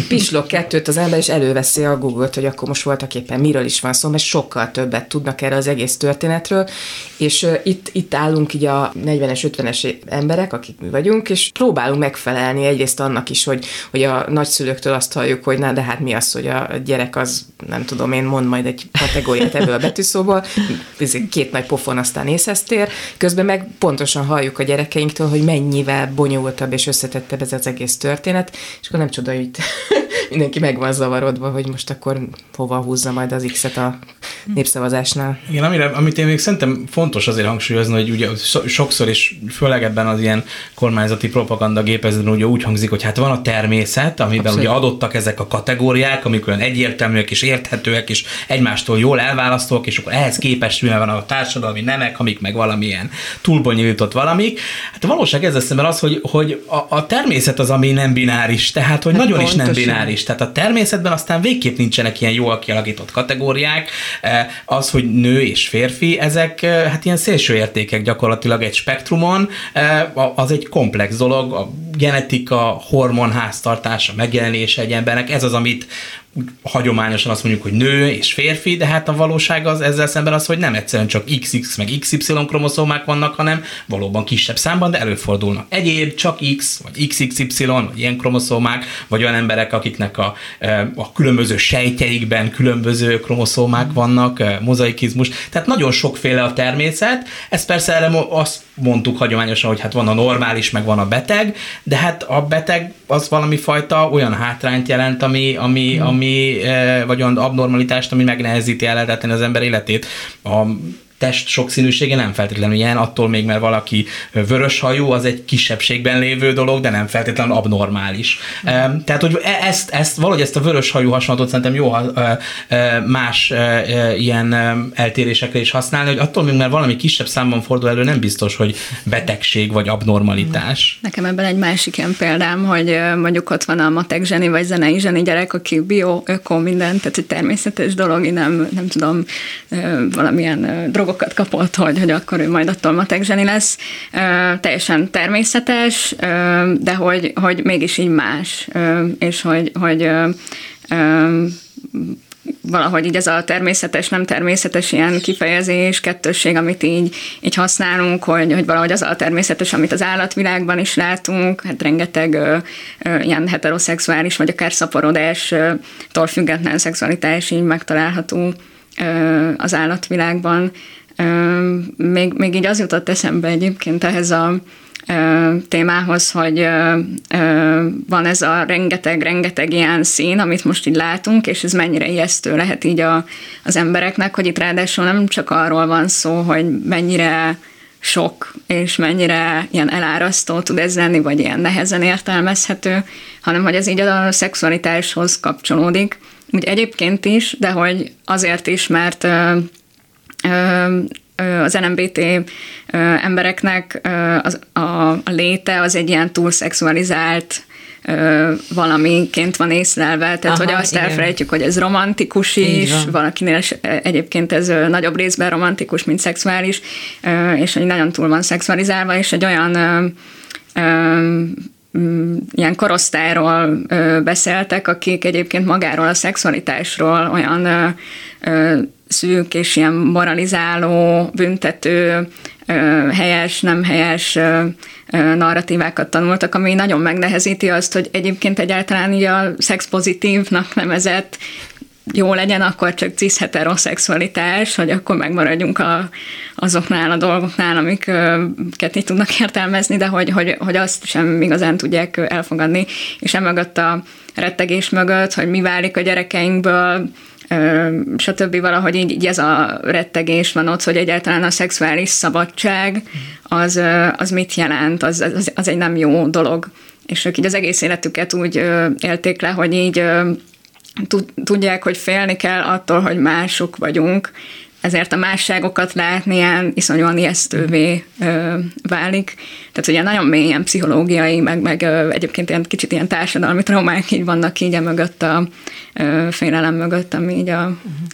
pislog kettőt az ember, és előveszi a Google-t, hogy akkor most voltak éppen miről is van szó, mert sokkal többet tudnak erre az egész történetről, és itt, itt állunk így a 40-es, 50-es emberek, akik mi vagyunk, és próbálunk megfelelni egyrészt annak is, hogy, hogy a nagyszülőktől azt halljuk, hogy na, de hát mi az, hogy a gyerek az, nem tudom én, mond majd egy kategóriát ebből a betűszóból, két nagy pofon, aztán észesztér, közben meg pontosan halljuk a gyerekeinktől, hogy mennyivel bonyolultabb és összetettebb ez az egész történet, és akkor nem csoda, hogy itt <laughs> mindenki meg van zavarodva, hogy most akkor hova húzza majd az X-et a népszavazásnál. Igen, amire, amit én még szerintem fontos azért hangsúlyozni, hogy ugye so- sokszor is, főleg ebben az ilyen kormányzati propaganda gépezetben ugye úgy hangzik, hogy hát van a természet, amiben Abszolút. ugye adottak ezek a kategóriák, amik olyan egyértelműek és érthetőek, és egymástól jól elválasztók, és akkor ehhez képest mivel van a társadalmi nemek, amik meg valamilyen túlbonyolított valamik. Hát a valóság ezzel szemben az, hogy, hogy a, a természet az, ami nem bináris, tehát hogy Hát nagyon is nem bináris. Tehát a természetben aztán végképp nincsenek ilyen jól kialakított kategóriák. Eh, Az, hogy nő és férfi, ezek eh, hát ilyen szélső értékek gyakorlatilag egy spektrumon, eh, az egy komplex dolog, a genetika, hormon háztartása, megjelenése egy embernek, ez az, amit hagyományosan azt mondjuk, hogy nő és férfi, de hát a valóság az ezzel szemben az, hogy nem egyszerűen csak XX meg XY kromoszómák vannak, hanem valóban kisebb számban, de előfordulnak. Egyéb csak X, vagy XXY, vagy ilyen kromoszómák, vagy olyan emberek, akiknek a, eh, a különböző sejtjeikben különböző kromoszómák vannak, eh, mozaikizmus, tehát nagyon sokféle a természet. Ez persze erre azt mondtuk hagyományosan, hogy hát van a normális, meg van a beteg, de hát a beteg az valami fajta olyan hátrányt jelent, ami, ami, Hmm. ami eh, vagy olyan abnormalitást, ami megnehezíti el lehetetlen az ember életét. A test sokszínűsége nem feltétlenül ilyen, attól még, mert valaki vörös hajú, az egy kisebbségben lévő dolog, de nem feltétlenül abnormális. Mm. Tehát, hogy e- ezt, ezt valahogy ezt a vörös hajú hasonlatot szerintem jó más ilyen eltérésekre is használni, hogy attól még, mert valami kisebb számban fordul elő, nem biztos, hogy betegség vagy abnormalitás. Nekem ebben egy másik ilyen példám, hogy mondjuk ott van a matek zseni vagy zenei zseni gyerek, aki bio, öko, minden, tehát egy természetes dolog, nem, nem tudom, valamilyen drogokat kapott, hogy, hogy akkor ő majd attól matek zseni lesz. Teljesen természetes, de hogy, hogy mégis így más, és hogy, hogy valahogy így ez a természetes, nem természetes ilyen kifejezés, kettősség, amit így, így használunk, hogy, hogy valahogy az a természetes, amit az állatvilágban is látunk, hát rengeteg ö, ö, ilyen heteroszexuális, vagy akár szaporodástól független szexualitás így megtalálható az állatvilágban. Még, még így az jutott eszembe egyébként ehhez a témához, hogy van ez a rengeteg-rengeteg ilyen szín, amit most így látunk, és ez mennyire ijesztő lehet így a, az embereknek, hogy itt ráadásul nem csak arról van szó, hogy mennyire sok, és mennyire ilyen elárasztó tud ez lenni, vagy ilyen nehezen értelmezhető, hanem hogy ez így a szexualitáshoz kapcsolódik. Úgy egyébként is, de hogy azért is, mert az NMBT embereknek az, a, a léte az egy ilyen túlszexualizált valamiként van észlelve, tehát Aha, hogy azt igen. elfelejtjük, hogy ez romantikus is, valakinél egyébként ez nagyobb részben romantikus, mint szexuális, és hogy nagyon túl van szexualizálva, és egy olyan ilyen korosztályról beszéltek, akik egyébként magáról a szexualitásról olyan szűk és ilyen moralizáló, büntető, helyes, nem helyes narratívákat tanultak, ami nagyon megnehezíti azt, hogy egyébként egyáltalán így a szexpozitívnak nevezett jó legyen, akkor csak cis heteroszexualitás, hogy akkor megmaradjunk a, azoknál a dolgoknál, amiket így tudnak értelmezni, de hogy, hogy, hogy azt sem igazán tudják elfogadni, és emögött a rettegés mögött, hogy mi válik a gyerekeinkből, stb. valahogy így, így ez a rettegés van ott, hogy egyáltalán a szexuális szabadság az, az mit jelent, az, az, az egy nem jó dolog. És ők így az egész életüket úgy élték le, hogy így tudják, hogy félni kell attól, hogy mások vagyunk, ezért a másságokat látni ilyen iszonyúan ijesztővé ö, válik. Tehát ugye nagyon mélyen pszichológiai, meg, meg ö, egyébként ilyen kicsit ilyen társadalmi traumák így vannak így a mögött a ö, félelem mögött, ami így a uh-huh.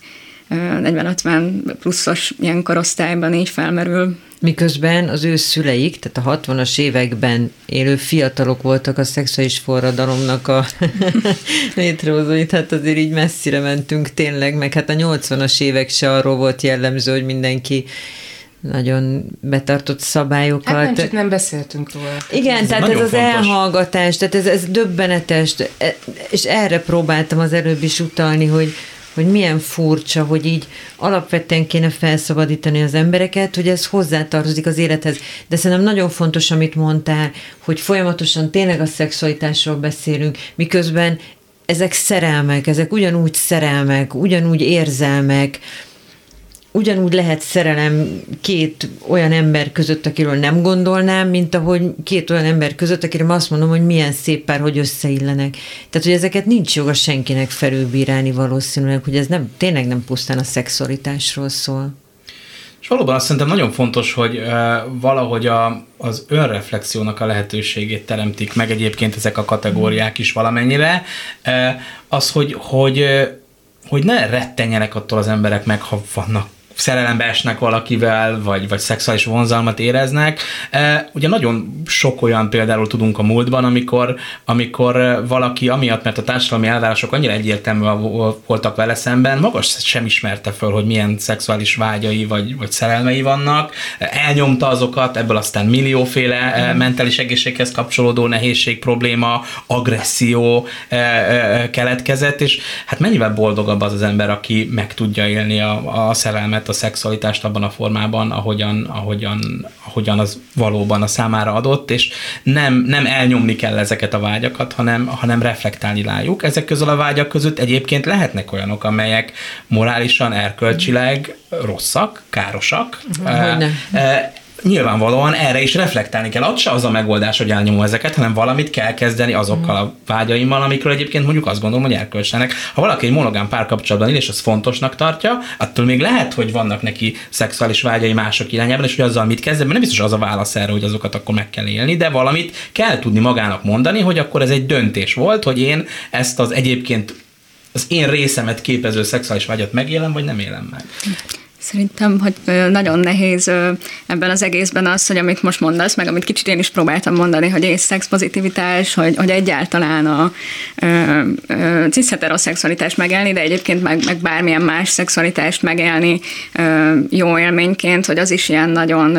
40-50 pluszos ilyen korosztályban így felmerül. Miközben az ő szüleik, tehát a 60-as években élő fiatalok voltak a szexuális forradalomnak a <laughs> létrehozói, tehát azért így messzire mentünk tényleg, meg hát a 80-as évek se arról volt jellemző, hogy mindenki nagyon betartott szabályokat. Hát nem, csak nem beszéltünk róla. Igen, ez tehát ez az fontos. elhallgatás, tehát ez, ez döbbenetes, és erre próbáltam az előbb is utalni, hogy, hogy milyen furcsa, hogy így alapvetően kéne felszabadítani az embereket, hogy ez hozzátartozik az élethez. De szerintem nagyon fontos, amit mondtál, hogy folyamatosan tényleg a szexualitásról beszélünk, miközben ezek szerelmek, ezek ugyanúgy szerelmek, ugyanúgy érzelmek, ugyanúgy lehet szerelem két olyan ember között, akiről nem gondolnám, mint ahogy két olyan ember között, akire azt mondom, hogy milyen szép pár, hogy összeillenek. Tehát, hogy ezeket nincs joga senkinek felülbírálni valószínűleg, hogy ez nem, tényleg nem pusztán a szexualitásról szól. És valóban azt szerintem nagyon fontos, hogy valahogy a, az önreflexiónak a lehetőségét teremtik meg egyébként ezek a kategóriák is valamennyire. Az, hogy, hogy hogy ne rettenjenek attól az emberek meg, ha vannak szerelembe esnek valakivel, vagy, vagy szexuális vonzalmat éreznek. E, ugye nagyon sok olyan például tudunk a múltban, amikor, amikor valaki amiatt, mert a társadalmi elvárások annyira egyértelműen voltak vele szemben, magas sem ismerte föl, hogy milyen szexuális vágyai vagy, vagy szerelmei vannak, elnyomta azokat, ebből aztán millióféle mm. mentális egészséghez kapcsolódó nehézség, probléma, agresszió keletkezett, és hát mennyivel boldogabb az az ember, aki meg tudja élni a, a szerelmet a szexualitást abban a formában, ahogyan, ahogyan, ahogyan az valóban a számára adott, és nem, nem elnyomni kell ezeket a vágyakat, hanem, hanem reflektálni rájuk. Ezek közül a vágyak között egyébként lehetnek olyanok, amelyek morálisan, erkölcsileg rosszak, károsak. Hogyne nyilvánvalóan erre is reflektálni kell. Az se az a megoldás, hogy elnyomom ezeket, hanem valamit kell kezdeni azokkal a vágyaimmal, amikről egyébként mondjuk azt gondolom, hogy erkölcsenek. Ha valaki egy monogám párkapcsolatban él, és az fontosnak tartja, attól még lehet, hogy vannak neki szexuális vágyai mások irányában, és hogy azzal mit kezd, mert nem biztos az a válasz erre, hogy azokat akkor meg kell élni, de valamit kell tudni magának mondani, hogy akkor ez egy döntés volt, hogy én ezt az egyébként az én részemet képező szexuális vágyat megélem, vagy nem élem meg. Szerintem, hogy nagyon nehéz ebben az egészben az, hogy amit most mondasz, meg amit kicsit én is próbáltam mondani, hogy és szexpozitivitás, hogy, hogy egyáltalán a cisheteroszexualitást megélni, de egyébként meg, meg bármilyen más szexualitást megélni jó élményként, hogy az is ilyen nagyon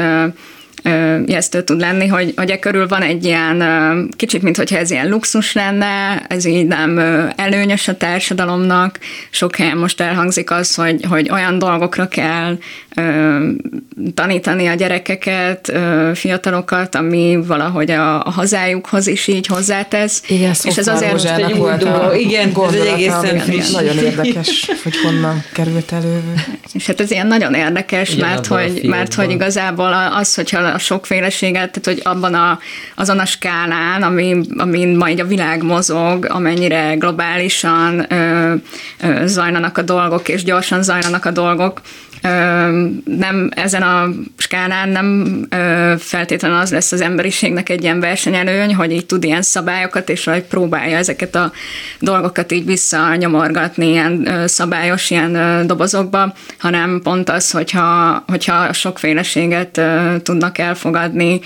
ijesztő tud lenni, hogy, hogy e körül van egy ilyen, kicsit, mint hogyha ez ilyen luxus lenne, ez így nem előnyös a társadalomnak. Sok helyen most elhangzik az, hogy, hogy olyan dolgokra kell tanítani a gyerekeket, fiatalokat, ami valahogy a, a hazájukhoz is így hozzátesz. Igen, és ez azért most egy volt a igen, ez egy egészen friss. Nagyon <laughs> érdekes, hogy honnan került elő. És hát ez ilyen nagyon érdekes, igen, mert, hogy, mert hogy igazából az, hogyha a sokféleséget, tehát hogy abban a, azon a skálán, ami, amin majd a világ mozog, amennyire globálisan ö, ö, zajlanak a dolgok, és gyorsan zajlanak a dolgok, nem ezen a skálán nem feltétlenül az lesz az emberiségnek egy ilyen versenyelőny, hogy így tud ilyen szabályokat, és hogy próbálja ezeket a dolgokat így visszanyomorgatni ilyen szabályos ilyen dobozokba, hanem pont az, hogyha, hogyha sokféleséget tudnak elfogadni,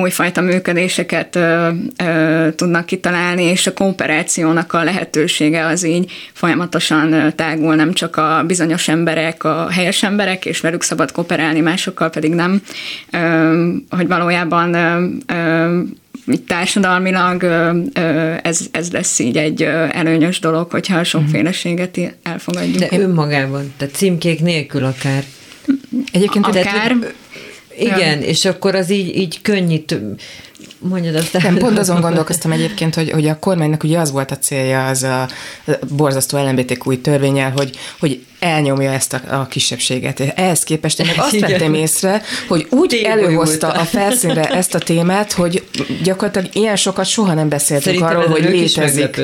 újfajta működéseket ö, ö, tudnak kitalálni, és a kooperációnak a lehetősége az így folyamatosan tágul, nem csak a bizonyos emberek, a helyes emberek, és velük szabad kooperálni, másokkal pedig nem, ö, hogy valójában ö, ö, társadalmilag ez, ez lesz így egy előnyös dolog, hogyha a sokféleséget elfogadjuk. De önmagában, tehát címkék nélkül akár. Egyébként akár, tehát, igen, és akkor az így, így könnyít Mondjad azt Nem, pont azon gondolkoztam egyébként, hogy, hogy a kormánynak ugye az volt a célja az a borzasztó LMBTQ törvényel, hogy, hogy elnyomja ezt a, a kisebbséget. Ehhez képest én meg azt <laughs> Igen. vettem észre, hogy úgy Tényleg előhozta a felszínre <laughs> ezt a témát, hogy gyakorlatilag ilyen sokat soha nem beszéltünk Szerintem arról, hogy létezik,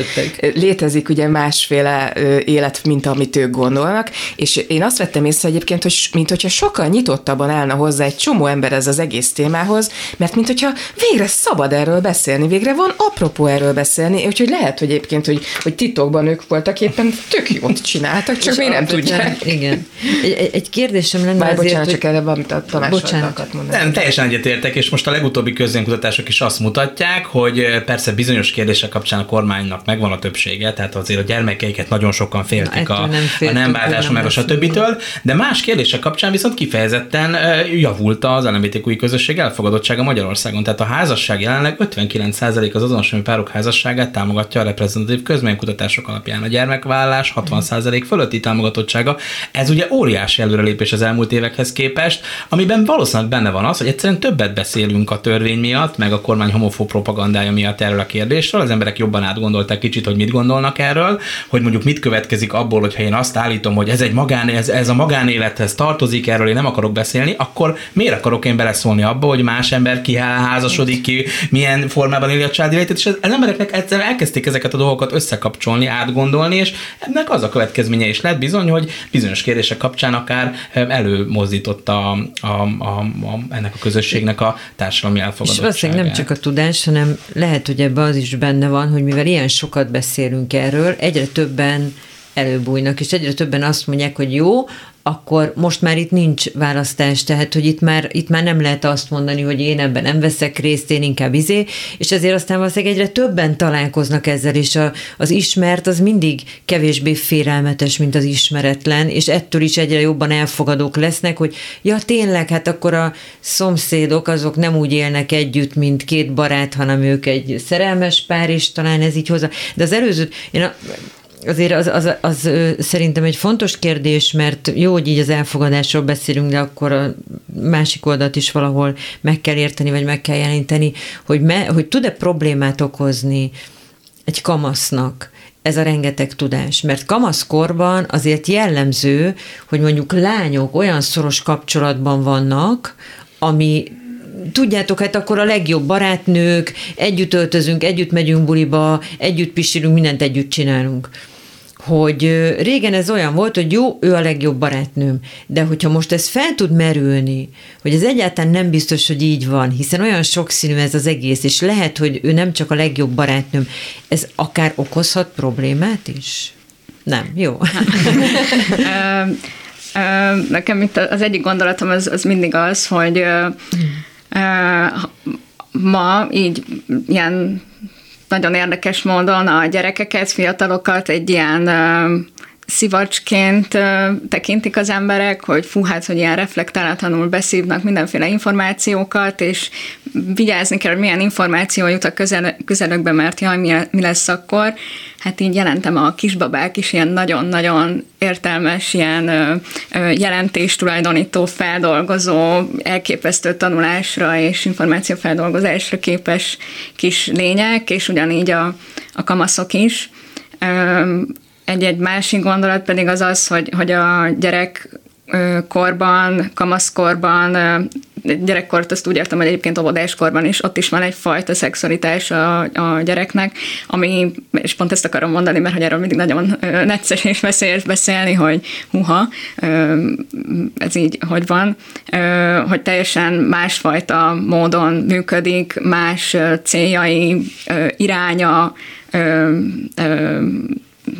létezik ugye másféle élet, mint amit ők gondolnak, és én azt vettem észre egyébként, hogy mint hogyha sokkal nyitottabban állna hozzá egy csomó ember ez az egész témához, mert mint hogyha végre szabad erről beszélni, végre van apropó erről beszélni, úgyhogy lehet, hogy egyébként, hogy, hogy titokban ők voltak éppen tök jót csináltak, csak mi nem tudják. Igen. Egy, egy kérdésem lenne Már azért, bocsánat, hogy... csak erre amit a Tamás bocsánat. mondani. Nem, teljesen egyetértek, és most a legutóbbi közönkutatások is azt mutatják, hogy eh, persze bizonyos kérdések kapcsán a kormánynak megvan a többsége, tehát azért a gyermekeiket nagyon sokan féltik Na, a, nem a nem váltás, meg a stb. de más kérdések kapcsán viszont kifejezetten eh, javult az LMBTQI közösség elfogadottsága Magyarországon. Tehát a házasság jelenleg 59% az azonos párok házasságát támogatja a reprezentatív közménykutatások alapján. A gyermekvállás 60% fölötti támogatottsága. Ez ugye óriási előrelépés az elmúlt évekhez képest, amiben valószínűleg benne van az, hogy egyszerűen többet beszélünk a törvény miatt, meg a kormány homofób propagandája miatt erről a kérdésről. Az emberek jobban átgondolták kicsit, hogy mit gondolnak erről, hogy mondjuk mit következik abból, hogyha én azt állítom, hogy ez egy magán, ez, ez a magánélethez tartozik, erről én nem akarok beszélni, akkor miért akarok én beleszólni abba, hogy más ember kiházasodik ki, milyen formában éli a családi életet, és az embereknek egyszerűen elkezdték ezeket a dolgokat összekapcsolni, átgondolni, és ennek az a következménye is lett bizony, hogy bizonyos kérdések kapcsán akár előmozdította a, a, a, a, ennek a közösségnek a társadalmi elfogadottságát. És valószínűleg nem csak a tudás, hanem lehet, hogy ebben az is benne van, hogy mivel ilyen sokat beszélünk erről, egyre többen előbújnak, és egyre többen azt mondják, hogy jó, akkor most már itt nincs választás, tehát hogy itt már, itt már nem lehet azt mondani, hogy én ebben nem veszek részt, én inkább izé, és ezért aztán valószínűleg egyre többen találkoznak ezzel, és a, az ismert az mindig kevésbé félelmetes, mint az ismeretlen, és ettől is egyre jobban elfogadók lesznek, hogy ja tényleg, hát akkor a szomszédok azok nem úgy élnek együtt, mint két barát, hanem ők egy szerelmes pár, és talán ez így hozzá. De az előző, én a, azért az, az, az, szerintem egy fontos kérdés, mert jó, hogy így az elfogadásról beszélünk, de akkor a másik oldalt is valahol meg kell érteni, vagy meg kell jelenteni, hogy, me, hogy tud-e problémát okozni egy kamasznak, ez a rengeteg tudás, mert kamaszkorban azért jellemző, hogy mondjuk lányok olyan szoros kapcsolatban vannak, ami tudjátok, hát akkor a legjobb barátnők, együtt öltözünk, együtt megyünk buliba, együtt pisilünk, mindent együtt csinálunk hogy régen ez olyan volt, hogy jó, ő a legjobb barátnőm, de hogyha most ez fel tud merülni, hogy ez egyáltalán nem biztos, hogy így van, hiszen olyan sokszínű ez az egész, és lehet, hogy ő nem csak a legjobb barátnőm, ez akár okozhat problémát is? Nem, jó. <laughs> Nekem itt az egyik gondolatom az, az mindig az, hogy ma így ilyen nagyon érdekes módon a gyerekeket, fiatalokat egy ilyen szivacsként tekintik az emberek, hogy fú, hát, hogy ilyen reflektálatlanul beszívnak mindenféle információkat, és vigyázni kell, hogy milyen információ jut a közel, közelökbe, mert jaj, mi, mi lesz akkor. Hát így jelentem a kisbabák is ilyen nagyon-nagyon értelmes, ilyen jelentést tulajdonító, feldolgozó, elképesztő tanulásra és információfeldolgozásra képes kis lények, és ugyanígy a, a kamaszok is. Egy-egy másik gondolat pedig az az, hogy, hogy a gyerek korban, kamaszkorban, gyerekkort azt úgy értem, hogy egyébként óvodáskorban is, ott is van egyfajta szexualitás a, a gyereknek, ami, és pont ezt akarom mondani, mert hogy erről mindig nagyon necces és veszélyes beszélni, hogy huha, ez így hogy van, hogy teljesen másfajta módon működik, más céljai, iránya,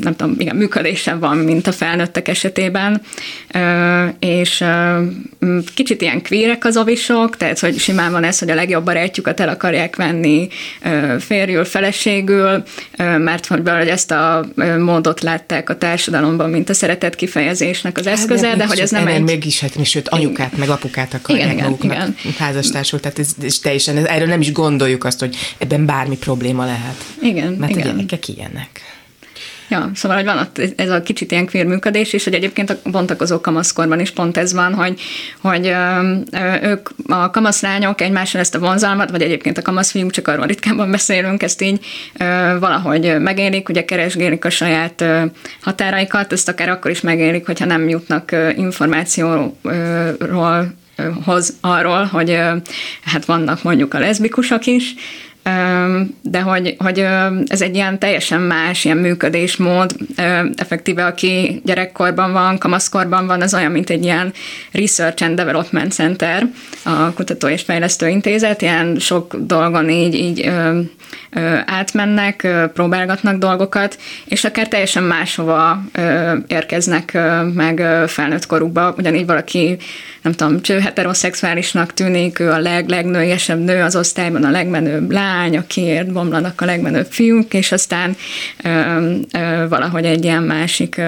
nem tudom, igen, működése van, mint a felnőttek esetében, és kicsit ilyen kvírek az avisok, tehát hogy simán van ez, hogy a legjobb barátjukat el akarják venni férjül, feleségül, mert hogy ezt a módot látták a társadalomban, mint a szeretet kifejezésnek az eszköze, hát, de, de hogy ez nem egy... Mégis, hát, sőt, anyukát, meg apukát akarják igen, maguknak igen. házastársul, tehát ez, ez teljesen, ez, erről nem is gondoljuk azt, hogy ebben bármi probléma lehet. Igen, Mert igen. a gyerekek ilyenek. Ja, szóval, hogy van ott ez a kicsit ilyen queer működés, és hogy egyébként a bontakozó kamaszkorban is pont ez van, hogy, hogy ö, ők, a kamaszlányok egymással ezt a vonzalmat, vagy egyébként a kamaszfiúk, csak arról ritkában beszélünk, ezt így ö, valahogy megélik, ugye keresgélik a saját ö, határaikat, ezt akár akkor is megélik, hogyha nem jutnak ö, információról hoz arról, hogy hát vannak mondjuk a leszbikusok is, de hogy, hogy ez egy ilyen teljesen más ilyen működésmód, effektíve aki gyerekkorban van, kamaszkorban van, az olyan, mint egy ilyen Research and Development Center, a Kutató és Fejlesztő Intézet, ilyen sok dolgon így, így átmennek, próbálgatnak dolgokat, és akár teljesen máshova érkeznek meg felnőtt korukba, ugyanígy valaki, nem tudom, cső heteroszexuálisnak tűnik, ő a leg, legnőiesebb nő az osztályban, a legmenőbb lány, akiért bomlanak a legmenőbb fiúk, és aztán valahogy egy ilyen másik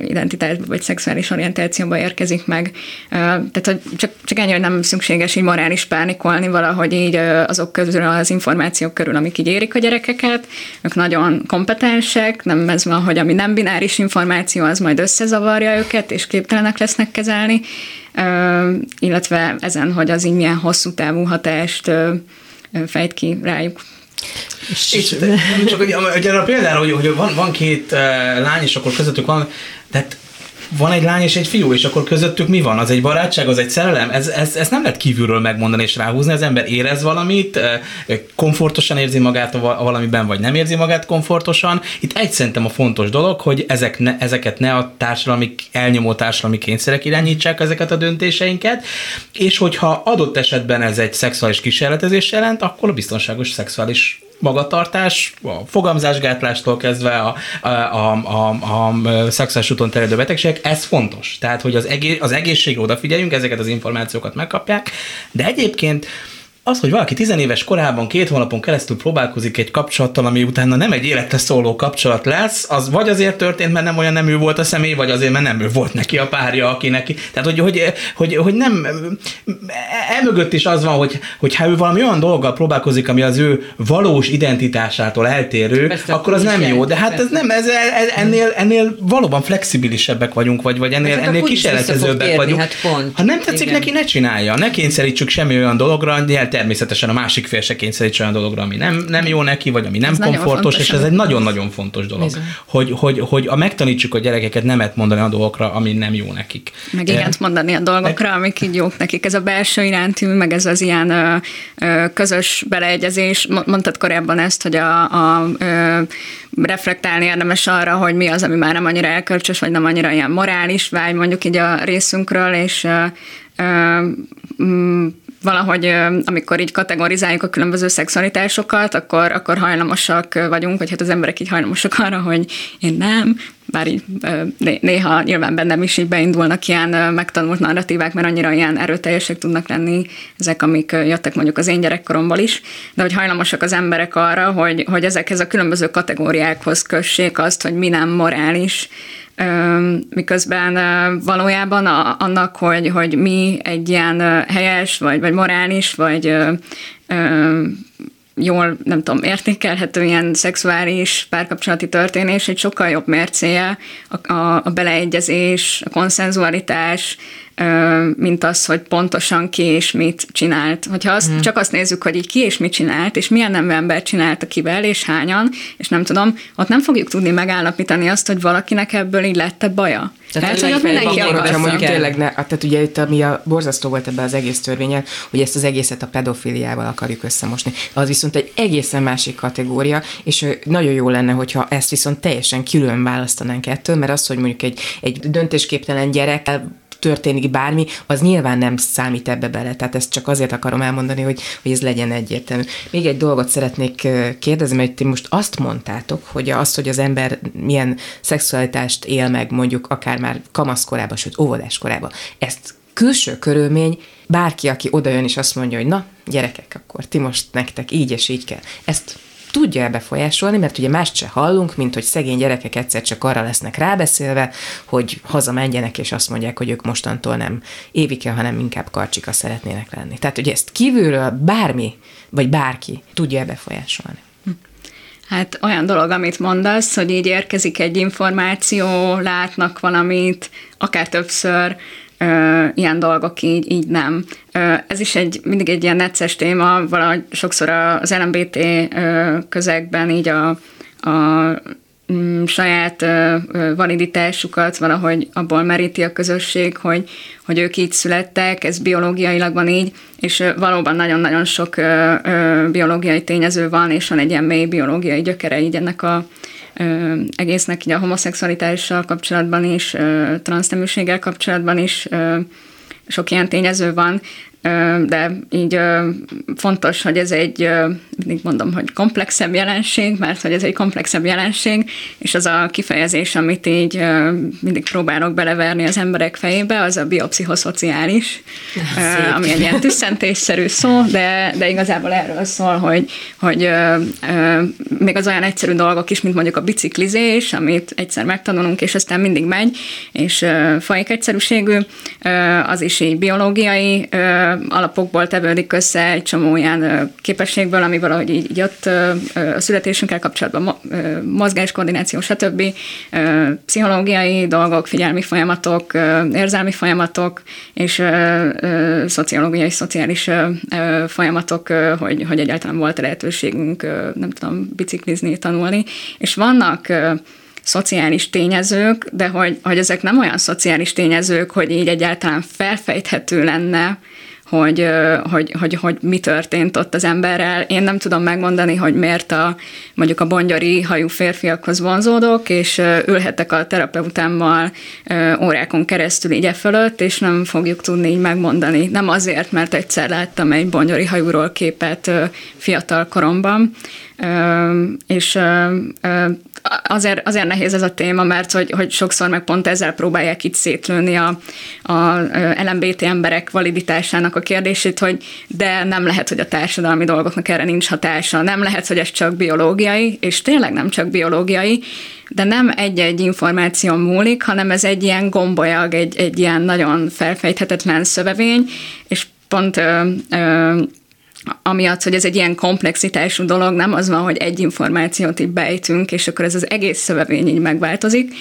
identitásba vagy szexuális orientációba érkezik meg. Tehát, hogy csak, csak ennyi, hogy nem szükséges így morális pánikolni valahogy így azok közül az információk körül, amik így érik a gyerekeket, ők nagyon kompetensek, nem ez van, hogy ami nem bináris információ, az majd összezavarja őket, és képtelenek lesznek kezelni, illetve ezen, hogy az így milyen hosszú távú hatást fejt ki rájuk. És, <laughs> csak hogy, hogy arra például, hogy, hogy van, van két uh, lány, és akkor közöttük van, tehát van egy lány és egy fiú, és akkor közöttük mi van? Az egy barátság, az egy szerelem? Ez, ez, ez nem lehet kívülről megmondani és ráhúzni. Az ember érez valamit, komfortosan érzi magát valamiben, vagy nem érzi magát komfortosan. Itt egy szerintem a fontos dolog, hogy ezek ne, ezeket ne a társadalmi, elnyomó társadalmi kényszerek irányítsák ezeket a döntéseinket, és hogyha adott esetben ez egy szexuális kísérletezés jelent, akkor a biztonságos szexuális magatartás, a fogamzásgátlástól kezdve a, a, a, a, a szexuális úton terjedő betegségek, ez fontos. Tehát, hogy az, egész, az egészségre odafigyeljünk, ezeket az információkat megkapják, de egyébként az, hogy valaki tizenéves korában két hónapon keresztül próbálkozik egy kapcsolattal, ami utána nem egy életre szóló kapcsolat lesz, az vagy azért történt, mert nem olyan nem ő volt a személy, vagy azért, mert nem ő volt neki a párja, aki neki. Tehát, hogy, hogy, hogy, hogy nem, emögött is az van, hogy, hogy ha ő valami olyan dologgal próbálkozik, ami az ő valós identitásától eltérő, Persze, akkor az nem jó. De hát ez nem, ez, ez, ennél, ennél valóban flexibilisebbek vagyunk, vagy, vagy ennél, hát ennél kísérletezőbbek vagyunk. Hát pont. Ha nem tetszik Igen. neki, ne csinálja. Ne kényszerítsük semmi olyan dologra, de természetesen a másik fél se kényszerít olyan dologra, ami nem, nem jó neki, vagy ami nem ez komfortos, és ez egy nagyon-nagyon fontos dolog. Hogy, hogy, hogy a megtanítsuk a gyerekeket nemet mondani a dolgokra, ami nem jó nekik. Meg igent mondani a dolgokra, amik így jók nekik. Ez a belső iránti, meg ez az ilyen ö, ö, közös beleegyezés. Mondtad korábban ezt, hogy a, a ö, reflektálni érdemes arra, hogy mi az, ami már nem annyira elkölcsös, vagy nem annyira ilyen morális vágy mondjuk így a részünkről, és ö, ö, valahogy amikor így kategorizáljuk a különböző szexualitásokat, akkor, akkor hajlamosak vagyunk, vagy hát az emberek így hajlamosak arra, hogy én nem, bár így néha nyilván bennem is így beindulnak ilyen megtanult narratívák, mert annyira ilyen erőteljesek tudnak lenni ezek, amik jöttek mondjuk az én gyerekkoromból is, de hogy hajlamosak az emberek arra, hogy, hogy ezekhez a különböző kategóriákhoz kössék azt, hogy mi nem morális, miközben valójában annak, hogy, hogy mi egy ilyen helyes, vagy, vagy morális, vagy jól, nem tudom, értékelhető ilyen szexuális párkapcsolati történés egy sokkal jobb mércéje a, a, a beleegyezés, a konszenzualitás, mint az, hogy pontosan ki és mit csinált. Hogyha azt, mm. csak azt nézzük, hogy így ki és mit csinált, és milyen nemű ember csinálta kivel, és hányan, és nem tudom, ott nem fogjuk tudni megállapítani azt, hogy valakinek ebből így lett baja. Tehát, hogy ott mindenki hogyha mondjuk tényleg ne, tehát ugye itt ami a borzasztó volt ebbe az egész törvényen, hogy ezt az egészet a pedofiliával akarjuk összemosni. Az viszont egy egészen másik kategória, és nagyon jó lenne, hogyha ezt viszont teljesen külön választanánk ettől, mert az, hogy mondjuk egy, egy döntésképtelen gyerek történik bármi, az nyilván nem számít ebbe bele. Tehát ezt csak azért akarom elmondani, hogy, hogy ez legyen egyértelmű. Még egy dolgot szeretnék kérdezni, mert ti most azt mondtátok, hogy az, hogy az ember milyen szexualitást él meg, mondjuk akár már kamaszkorában, sőt óvodáskorában, ezt külső körülmény, bárki, aki odajön és azt mondja, hogy na, gyerekek, akkor ti most nektek így és így kell. Ezt tudja-e befolyásolni, mert ugye mást se hallunk, mint hogy szegény gyerekek egyszer csak arra lesznek rábeszélve, hogy hazamenjenek, és azt mondják, hogy ők mostantól nem évike, hanem inkább karcsika szeretnének lenni. Tehát, hogy ezt kívülről bármi, vagy bárki tudja-e befolyásolni. Hát olyan dolog, amit mondasz, hogy így érkezik egy információ, látnak valamit, akár többször, ö, ilyen dolgok így, így nem. Ö, ez is egy, mindig egy ilyen necces téma, valahogy sokszor az LMBT ö, közegben így a, a mm, saját validitásukat valahogy abból meríti a közösség, hogy, hogy ők így születtek, ez biológiailag van így, és valóban nagyon-nagyon sok biológiai tényező van, és van egy ilyen mély biológiai gyökere így ennek a, egésznek így a homoszexualitással kapcsolatban is, transzneműséggel kapcsolatban is sok ilyen tényező van, de így fontos, hogy ez egy, mindig mondom, hogy komplexebb jelenség, mert hogy ez egy komplexebb jelenség, és az a kifejezés, amit így mindig próbálok beleverni az emberek fejébe, az a biopszichoszociális, <laughs> Szép. ami egy ilyen tüsszentésszerű szó, de, de igazából erről szól, hogy, hogy még az olyan egyszerű dolgok is, mint mondjuk a biciklizés, amit egyszer megtanulunk, és aztán mindig megy, és fajék egyszerűségű, az is így biológiai alapokból tevődik össze egy csomó ilyen képességből, ami valahogy így, így ott a születésünkkel kapcsolatban mozgás, koordináció, stb. Pszichológiai dolgok, figyelmi folyamatok, érzelmi folyamatok, és szociológiai, szociális folyamatok, hogy, hogy egyáltalán volt lehetőségünk, nem tudom, biciklizni, tanulni. És vannak szociális tényezők, de hogy, hogy ezek nem olyan szociális tényezők, hogy így egyáltalán felfejthető lenne, hogy, hogy, hogy, hogy mi történt ott az emberrel. Én nem tudom megmondani, hogy miért a, mondjuk a bongyori hajú férfiakhoz vonzódok, és ülhetek a terapeutámmal órákon keresztül így e fölött, és nem fogjuk tudni így megmondani. Nem azért, mert egyszer láttam egy bongyori hajúról képet fiatal koromban, és azért, azért nehéz ez a téma, mert hogy, hogy sokszor meg pont ezzel próbálják itt szétlőni a, a LMBT emberek validitásának a kérdését, hogy de nem lehet, hogy a társadalmi dolgoknak erre nincs hatása, nem lehet, hogy ez csak biológiai, és tényleg nem csak biológiai, de nem egy-egy információ múlik, hanem ez egy ilyen gombolyag, egy, egy ilyen nagyon felfejthetetlen szövevény, és pont ö, ö, amiatt, hogy ez egy ilyen komplexitású dolog, nem az van, hogy egy információt így bejtünk, és akkor ez az egész szövevény így megváltozik.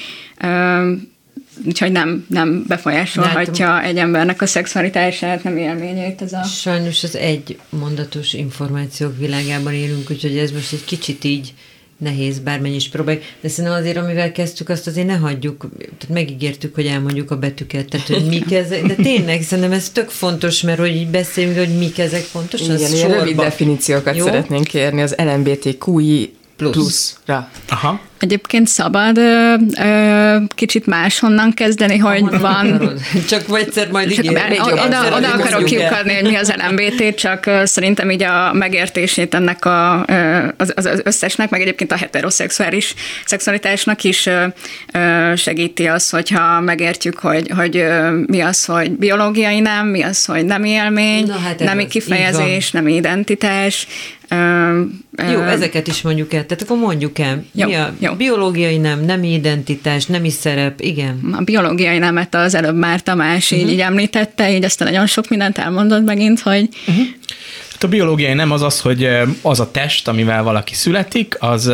Úgyhogy nem, nem befolyásolhatja Látom. egy embernek a szexualitását, nem élményeit ez a... Sajnos az egy mondatos információk világában élünk, úgyhogy ez most egy kicsit így nehéz, bármennyi is próbáljuk, de szerintem azért, amivel kezdtük, azt azért ne hagyjuk, tehát megígértük, hogy elmondjuk a betűket, tehát hogy mik ezek, de tényleg szerintem ez tök fontos, mert hogy így beszélünk, hogy mik ezek fontos, Igen, az ilyen rövid definíciókat Jó? szeretnénk kérni az LMBTQI plusz. pluszra. Aha. Egyébként szabad ö, ö, kicsit máshonnan kezdeni, hogy Ahonnan van... Akarod. Csak egyszer majd ígér. Oda, oda, oda akarok kiukadni, hogy mi az LMBT, csak szerintem így a megértését ennek a, az, az összesnek, meg egyébként a heteroszexuális szexualitásnak is segíti az, hogyha megértjük, hogy, hogy mi az, hogy biológiai nem, mi az, hogy nem élmény, Na, hát nemi kifejezés, nem identitás, jó, ezeket is mondjuk el. Tehát akkor mondjuk el. Jó, mi a jó. Biológiai nem, nem identitás, nem is szerep, igen. A biológiai nemet az előbb már Tamás uh-huh. így, mhm. így említette, így ezt nagyon sok mindent elmondott megint, hogy... Uh-huh. Hát a biológiai nem az az, hogy az a test, amivel valaki születik, az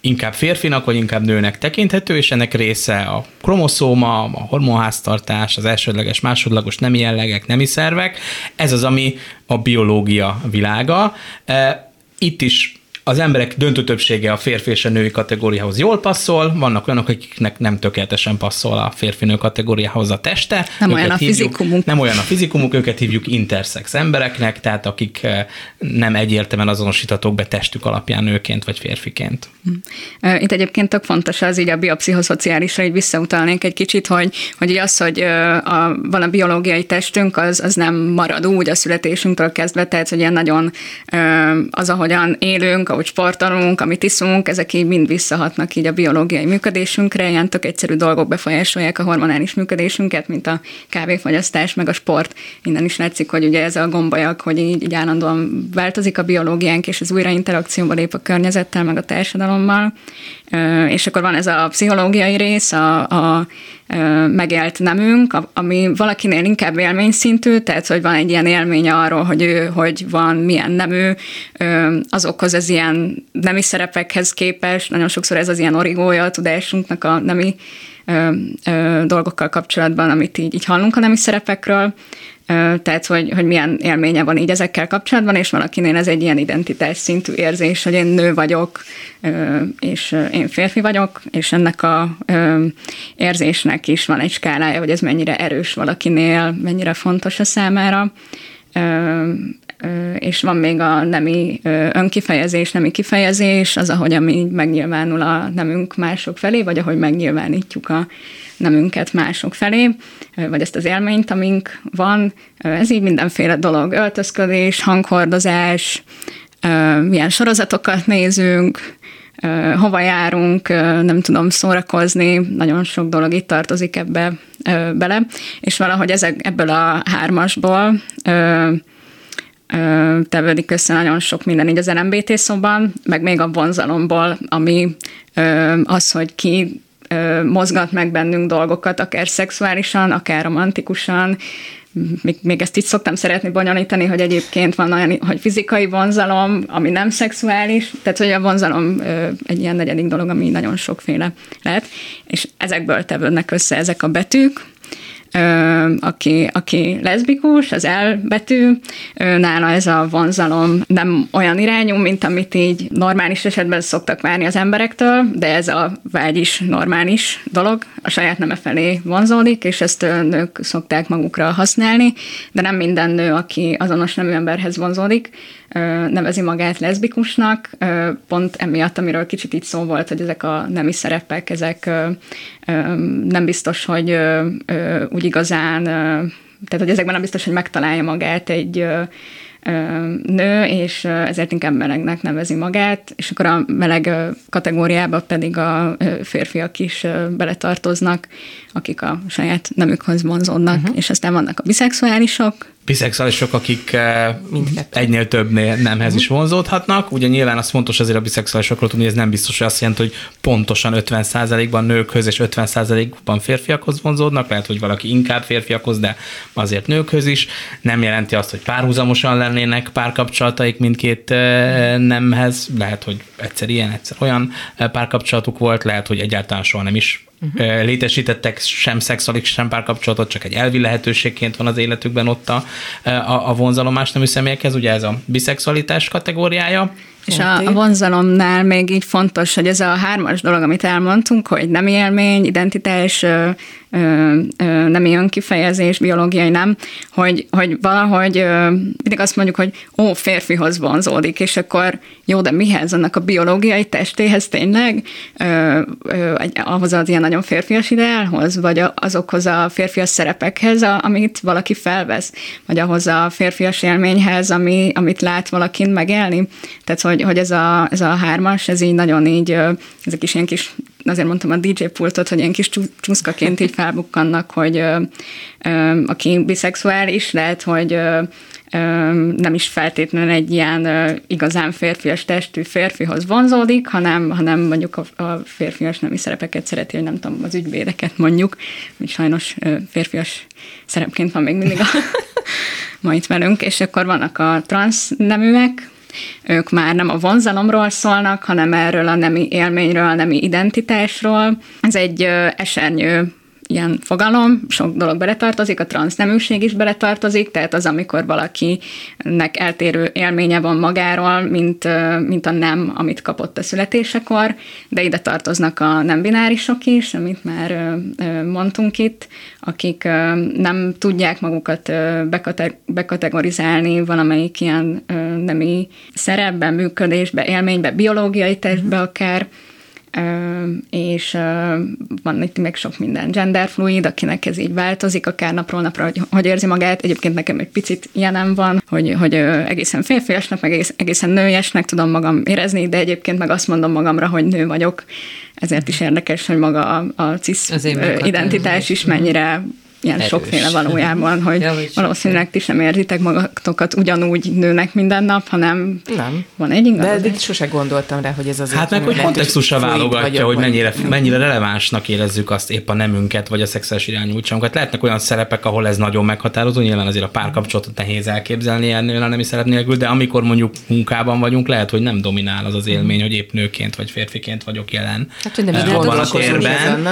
inkább férfinak, vagy inkább nőnek tekinthető, és ennek része a kromoszóma, a hormonháztartás, az elsődleges, másodlagos nemi jellegek, nemi szervek. Ez az, ami a biológia világa. Itt is az emberek döntő többsége a férfi és a női kategóriához jól passzol, vannak olyanok, akiknek nem tökéletesen passzol a férfi-nő kategóriához a teste. Nem olyan a hívjuk, fizikumuk. Nem olyan a fizikumuk, őket hívjuk interszex embereknek, tehát akik eh, nem egyértelműen azonosíthatók be testük alapján nőként vagy férfiként. Hm. Itt egyébként tök fontos az így a biopszichoszociálisra, így visszautalnék egy kicsit, hogy, hogy az, hogy a, van a biológiai testünk, az, az nem marad úgy a születésünktől kezdve, tehát hogy ilyen nagyon az, ahogyan élünk, ahogy sportolunk, amit iszunk, ezek így mind visszahatnak így a biológiai működésünkre, ilyen tök egyszerű dolgok befolyásolják a hormonális működésünket, mint a kávéfogyasztás, meg a sport. Innen is látszik, hogy ugye ez a gombajak, hogy így, így állandóan változik a biológiánk, és ez újra interakcióba lép a környezettel, meg a társadalommal. És akkor van ez a pszichológiai rész, a, a megélt nemünk, ami valakinél inkább élményszintű, tehát hogy van egy ilyen élménye arról, hogy ő hogy van, milyen nemű, azokhoz az ilyen nemi szerepekhez képest, nagyon sokszor ez az ilyen origója a tudásunknak a nemi dolgokkal kapcsolatban, amit így, így hallunk a nemi szerepekről, tehát hogy, hogy milyen élménye van így ezekkel kapcsolatban, és valakinél ez egy ilyen identitás szintű érzés, hogy én nő vagyok, és én férfi vagyok, és ennek a érzésnek is van egy skálája, hogy ez mennyire erős valakinél, mennyire fontos a számára és van még a nemi önkifejezés, nemi kifejezés, az, ahogy ami megnyilvánul a nemünk mások felé, vagy ahogy megnyilvánítjuk a nemünket mások felé, vagy ezt az élményt, amink van. Ez így mindenféle dolog, öltözködés, hanghordozás, milyen sorozatokat nézünk, hova járunk, nem tudom szórakozni, nagyon sok dolog itt tartozik ebbe bele, és valahogy ezek, ebből a hármasból tevődik össze nagyon sok minden így az LMBT szóban, meg még a vonzalomból, ami az, hogy ki mozgat meg bennünk dolgokat, akár szexuálisan, akár romantikusan, még, még ezt így szoktam szeretni bonyolítani, hogy egyébként van olyan, hogy fizikai vonzalom, ami nem szexuális, tehát hogy a vonzalom egy ilyen negyedik dolog, ami nagyon sokféle lehet, és ezekből tevődnek össze ezek a betűk, aki, aki leszbikus, az elbetű, nála ez a vonzalom nem olyan irányú, mint amit így normális esetben szoktak várni az emberektől, de ez a vágy is normális dolog, a saját neme felé vonzódik, és ezt nők szokták magukra használni, de nem minden nő, aki azonos nemű emberhez vonzódik, nevezi magát leszbikusnak, pont emiatt, amiről kicsit itt szó volt, hogy ezek a nemi szerepek, ezek nem biztos, hogy úgy igazán, tehát hogy ezekben nem biztos, hogy megtalálja magát egy nő, és ezért inkább melegnek nevezi magát, és akkor a meleg kategóriába pedig a férfiak is beletartoznak, akik a saját nemükhöz vonzódnak, uh-huh. és aztán vannak a biszexuálisok, biszexuálisok, akik eh, Mindkettő. egynél több nemhez is vonzódhatnak. Ugye nyilván az fontos azért a biszexuálisokról tudni, hogy ez nem biztos, hogy azt jelenti, hogy pontosan 50%-ban nőkhöz és 50%-ban férfiakhoz vonzódnak, lehet, hogy valaki inkább férfiakhoz, de azért nőkhöz is. Nem jelenti azt, hogy párhuzamosan lennének párkapcsolataik mindkét eh, nemhez, lehet, hogy egyszer ilyen, egyszer olyan eh, párkapcsolatuk volt, lehet, hogy egyáltalán soha nem is uh-huh. létesítettek sem szexuális, sem párkapcsolatot, csak egy elvi lehetőségként van az életükben ott a, a, a vonzalom más nemű személyekhez, ugye ez a biszexualitás kategóriája. És a, a vonzalomnál még így fontos, hogy ez a hármas dolog, amit elmondtunk, hogy nem élmény, identitás, nem ilyen kifejezés, biológiai nem, hogy, hogy valahogy mindig azt mondjuk, hogy ó, férfihoz vonzódik, és akkor jó, de mihez? Annak a biológiai testéhez tényleg? Ö, ö, ahhoz az ilyen nagyon férfias ideálhoz? Vagy azokhoz a férfias szerepekhez, a, amit valaki felvesz? Vagy ahhoz a férfias élményhez, ami, amit lát valakin megélni? Tehát, hogy, hogy ez, a, ez a hármas, ez így nagyon így, ezek is ilyen kis azért mondtam a DJ pultot, hogy ilyen kis csúszkaként így felbukkannak, hogy aki biszexuális, lehet, hogy nem is feltétlenül egy ilyen igazán férfias testű férfihoz vonzódik, hanem, hanem mondjuk a, a férfias nemi szerepeket szereti, hogy nem tudom, az ügyvédeket mondjuk, hogy sajnos férfias szerepként van még mindig a, <laughs> ma itt velünk, és akkor vannak a transz neműek, ők már nem a vonzalomról szólnak, hanem erről a nemi élményről, a nemi identitásról. Ez egy esernyő ilyen fogalom, sok dolog beletartozik, a transzneműség is beletartozik, tehát az, amikor valakinek eltérő élménye van magáról, mint, mint a nem, amit kapott a születésekor, de ide tartoznak a nem binárisok is, amit már mondtunk itt, akik nem tudják magukat bekategorizálni valamelyik ilyen nemi szerepben, működésbe, élménybe, biológiai testbe akár, és van itt még sok minden genderfluid, akinek ez így változik, akár napról napra, hogy, hogy érzi magát. Egyébként nekem egy picit ilyenem van, hogy, hogy egészen férfiasnak, meg egész, egészen nőjesnek tudom magam érezni, de egyébként meg azt mondom magamra, hogy nő vagyok. Ezért is érdekes, hogy maga a, a cis identitás is mennyire ilyen Erős. sokféle valójában, hogy ja, valószínűleg ti sem érzitek magatokat ugyanúgy nőnek minden nap, hanem nem. van egy inga. De eddig sose gondoltam rá, hogy ez az. Hát meg, hogy kontextusra válogatja, hogy mennyire, mennyire relevánsnak érezzük azt épp a nemünket, vagy a szexuális irányultságunkat. Lehetnek olyan szerepek, ahol ez nagyon meghatározó, nyilván azért a párkapcsolatot nehéz elképzelni ennél a nemi szerep nélkül, de amikor mondjuk munkában vagyunk, lehet, hogy nem dominál az az élmény, hogy épp nőként vagy férfiként vagyok jelen. Hát, hogy nem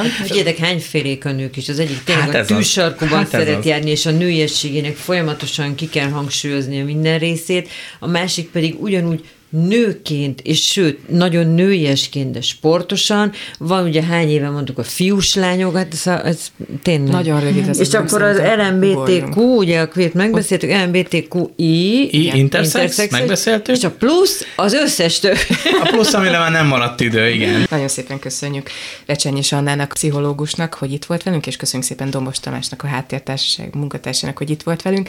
Figyeljetek, hányfélék a nők is. Az egyik tényleg hát a tűs sarkuban hát szeret az. járni, és a nőiességének folyamatosan ki kell hangsúlyozni a minden részét, a másik pedig ugyanúgy nőként, és sőt, nagyon nőiesként, de sportosan. Van ugye hány éve mondtuk a fiús lányokat, ez, ez tényleg. Nagyon rövid ez. És akkor az LMBTQ, ugye a kvét megbeszéltük, LMBTQI, I, intersex, intersex, megbeszéltük. És a plusz az összes több. A plusz, amire már nem maradt idő, igen. Nagyon szépen köszönjük Recsenyis Annának, pszichológusnak, hogy itt volt velünk, és köszönjük szépen Dombos Tamásnak, a háttértársaság munkatársának, hogy itt volt velünk.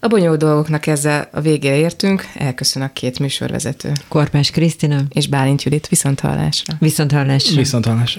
A bonyolult dolgoknak ezzel a végére értünk. Elköszön a két műsorvezető. Korpás Krisztina. És Bálint Judit. Viszont hallásra. Viszont hallásra. Viszont hallásra.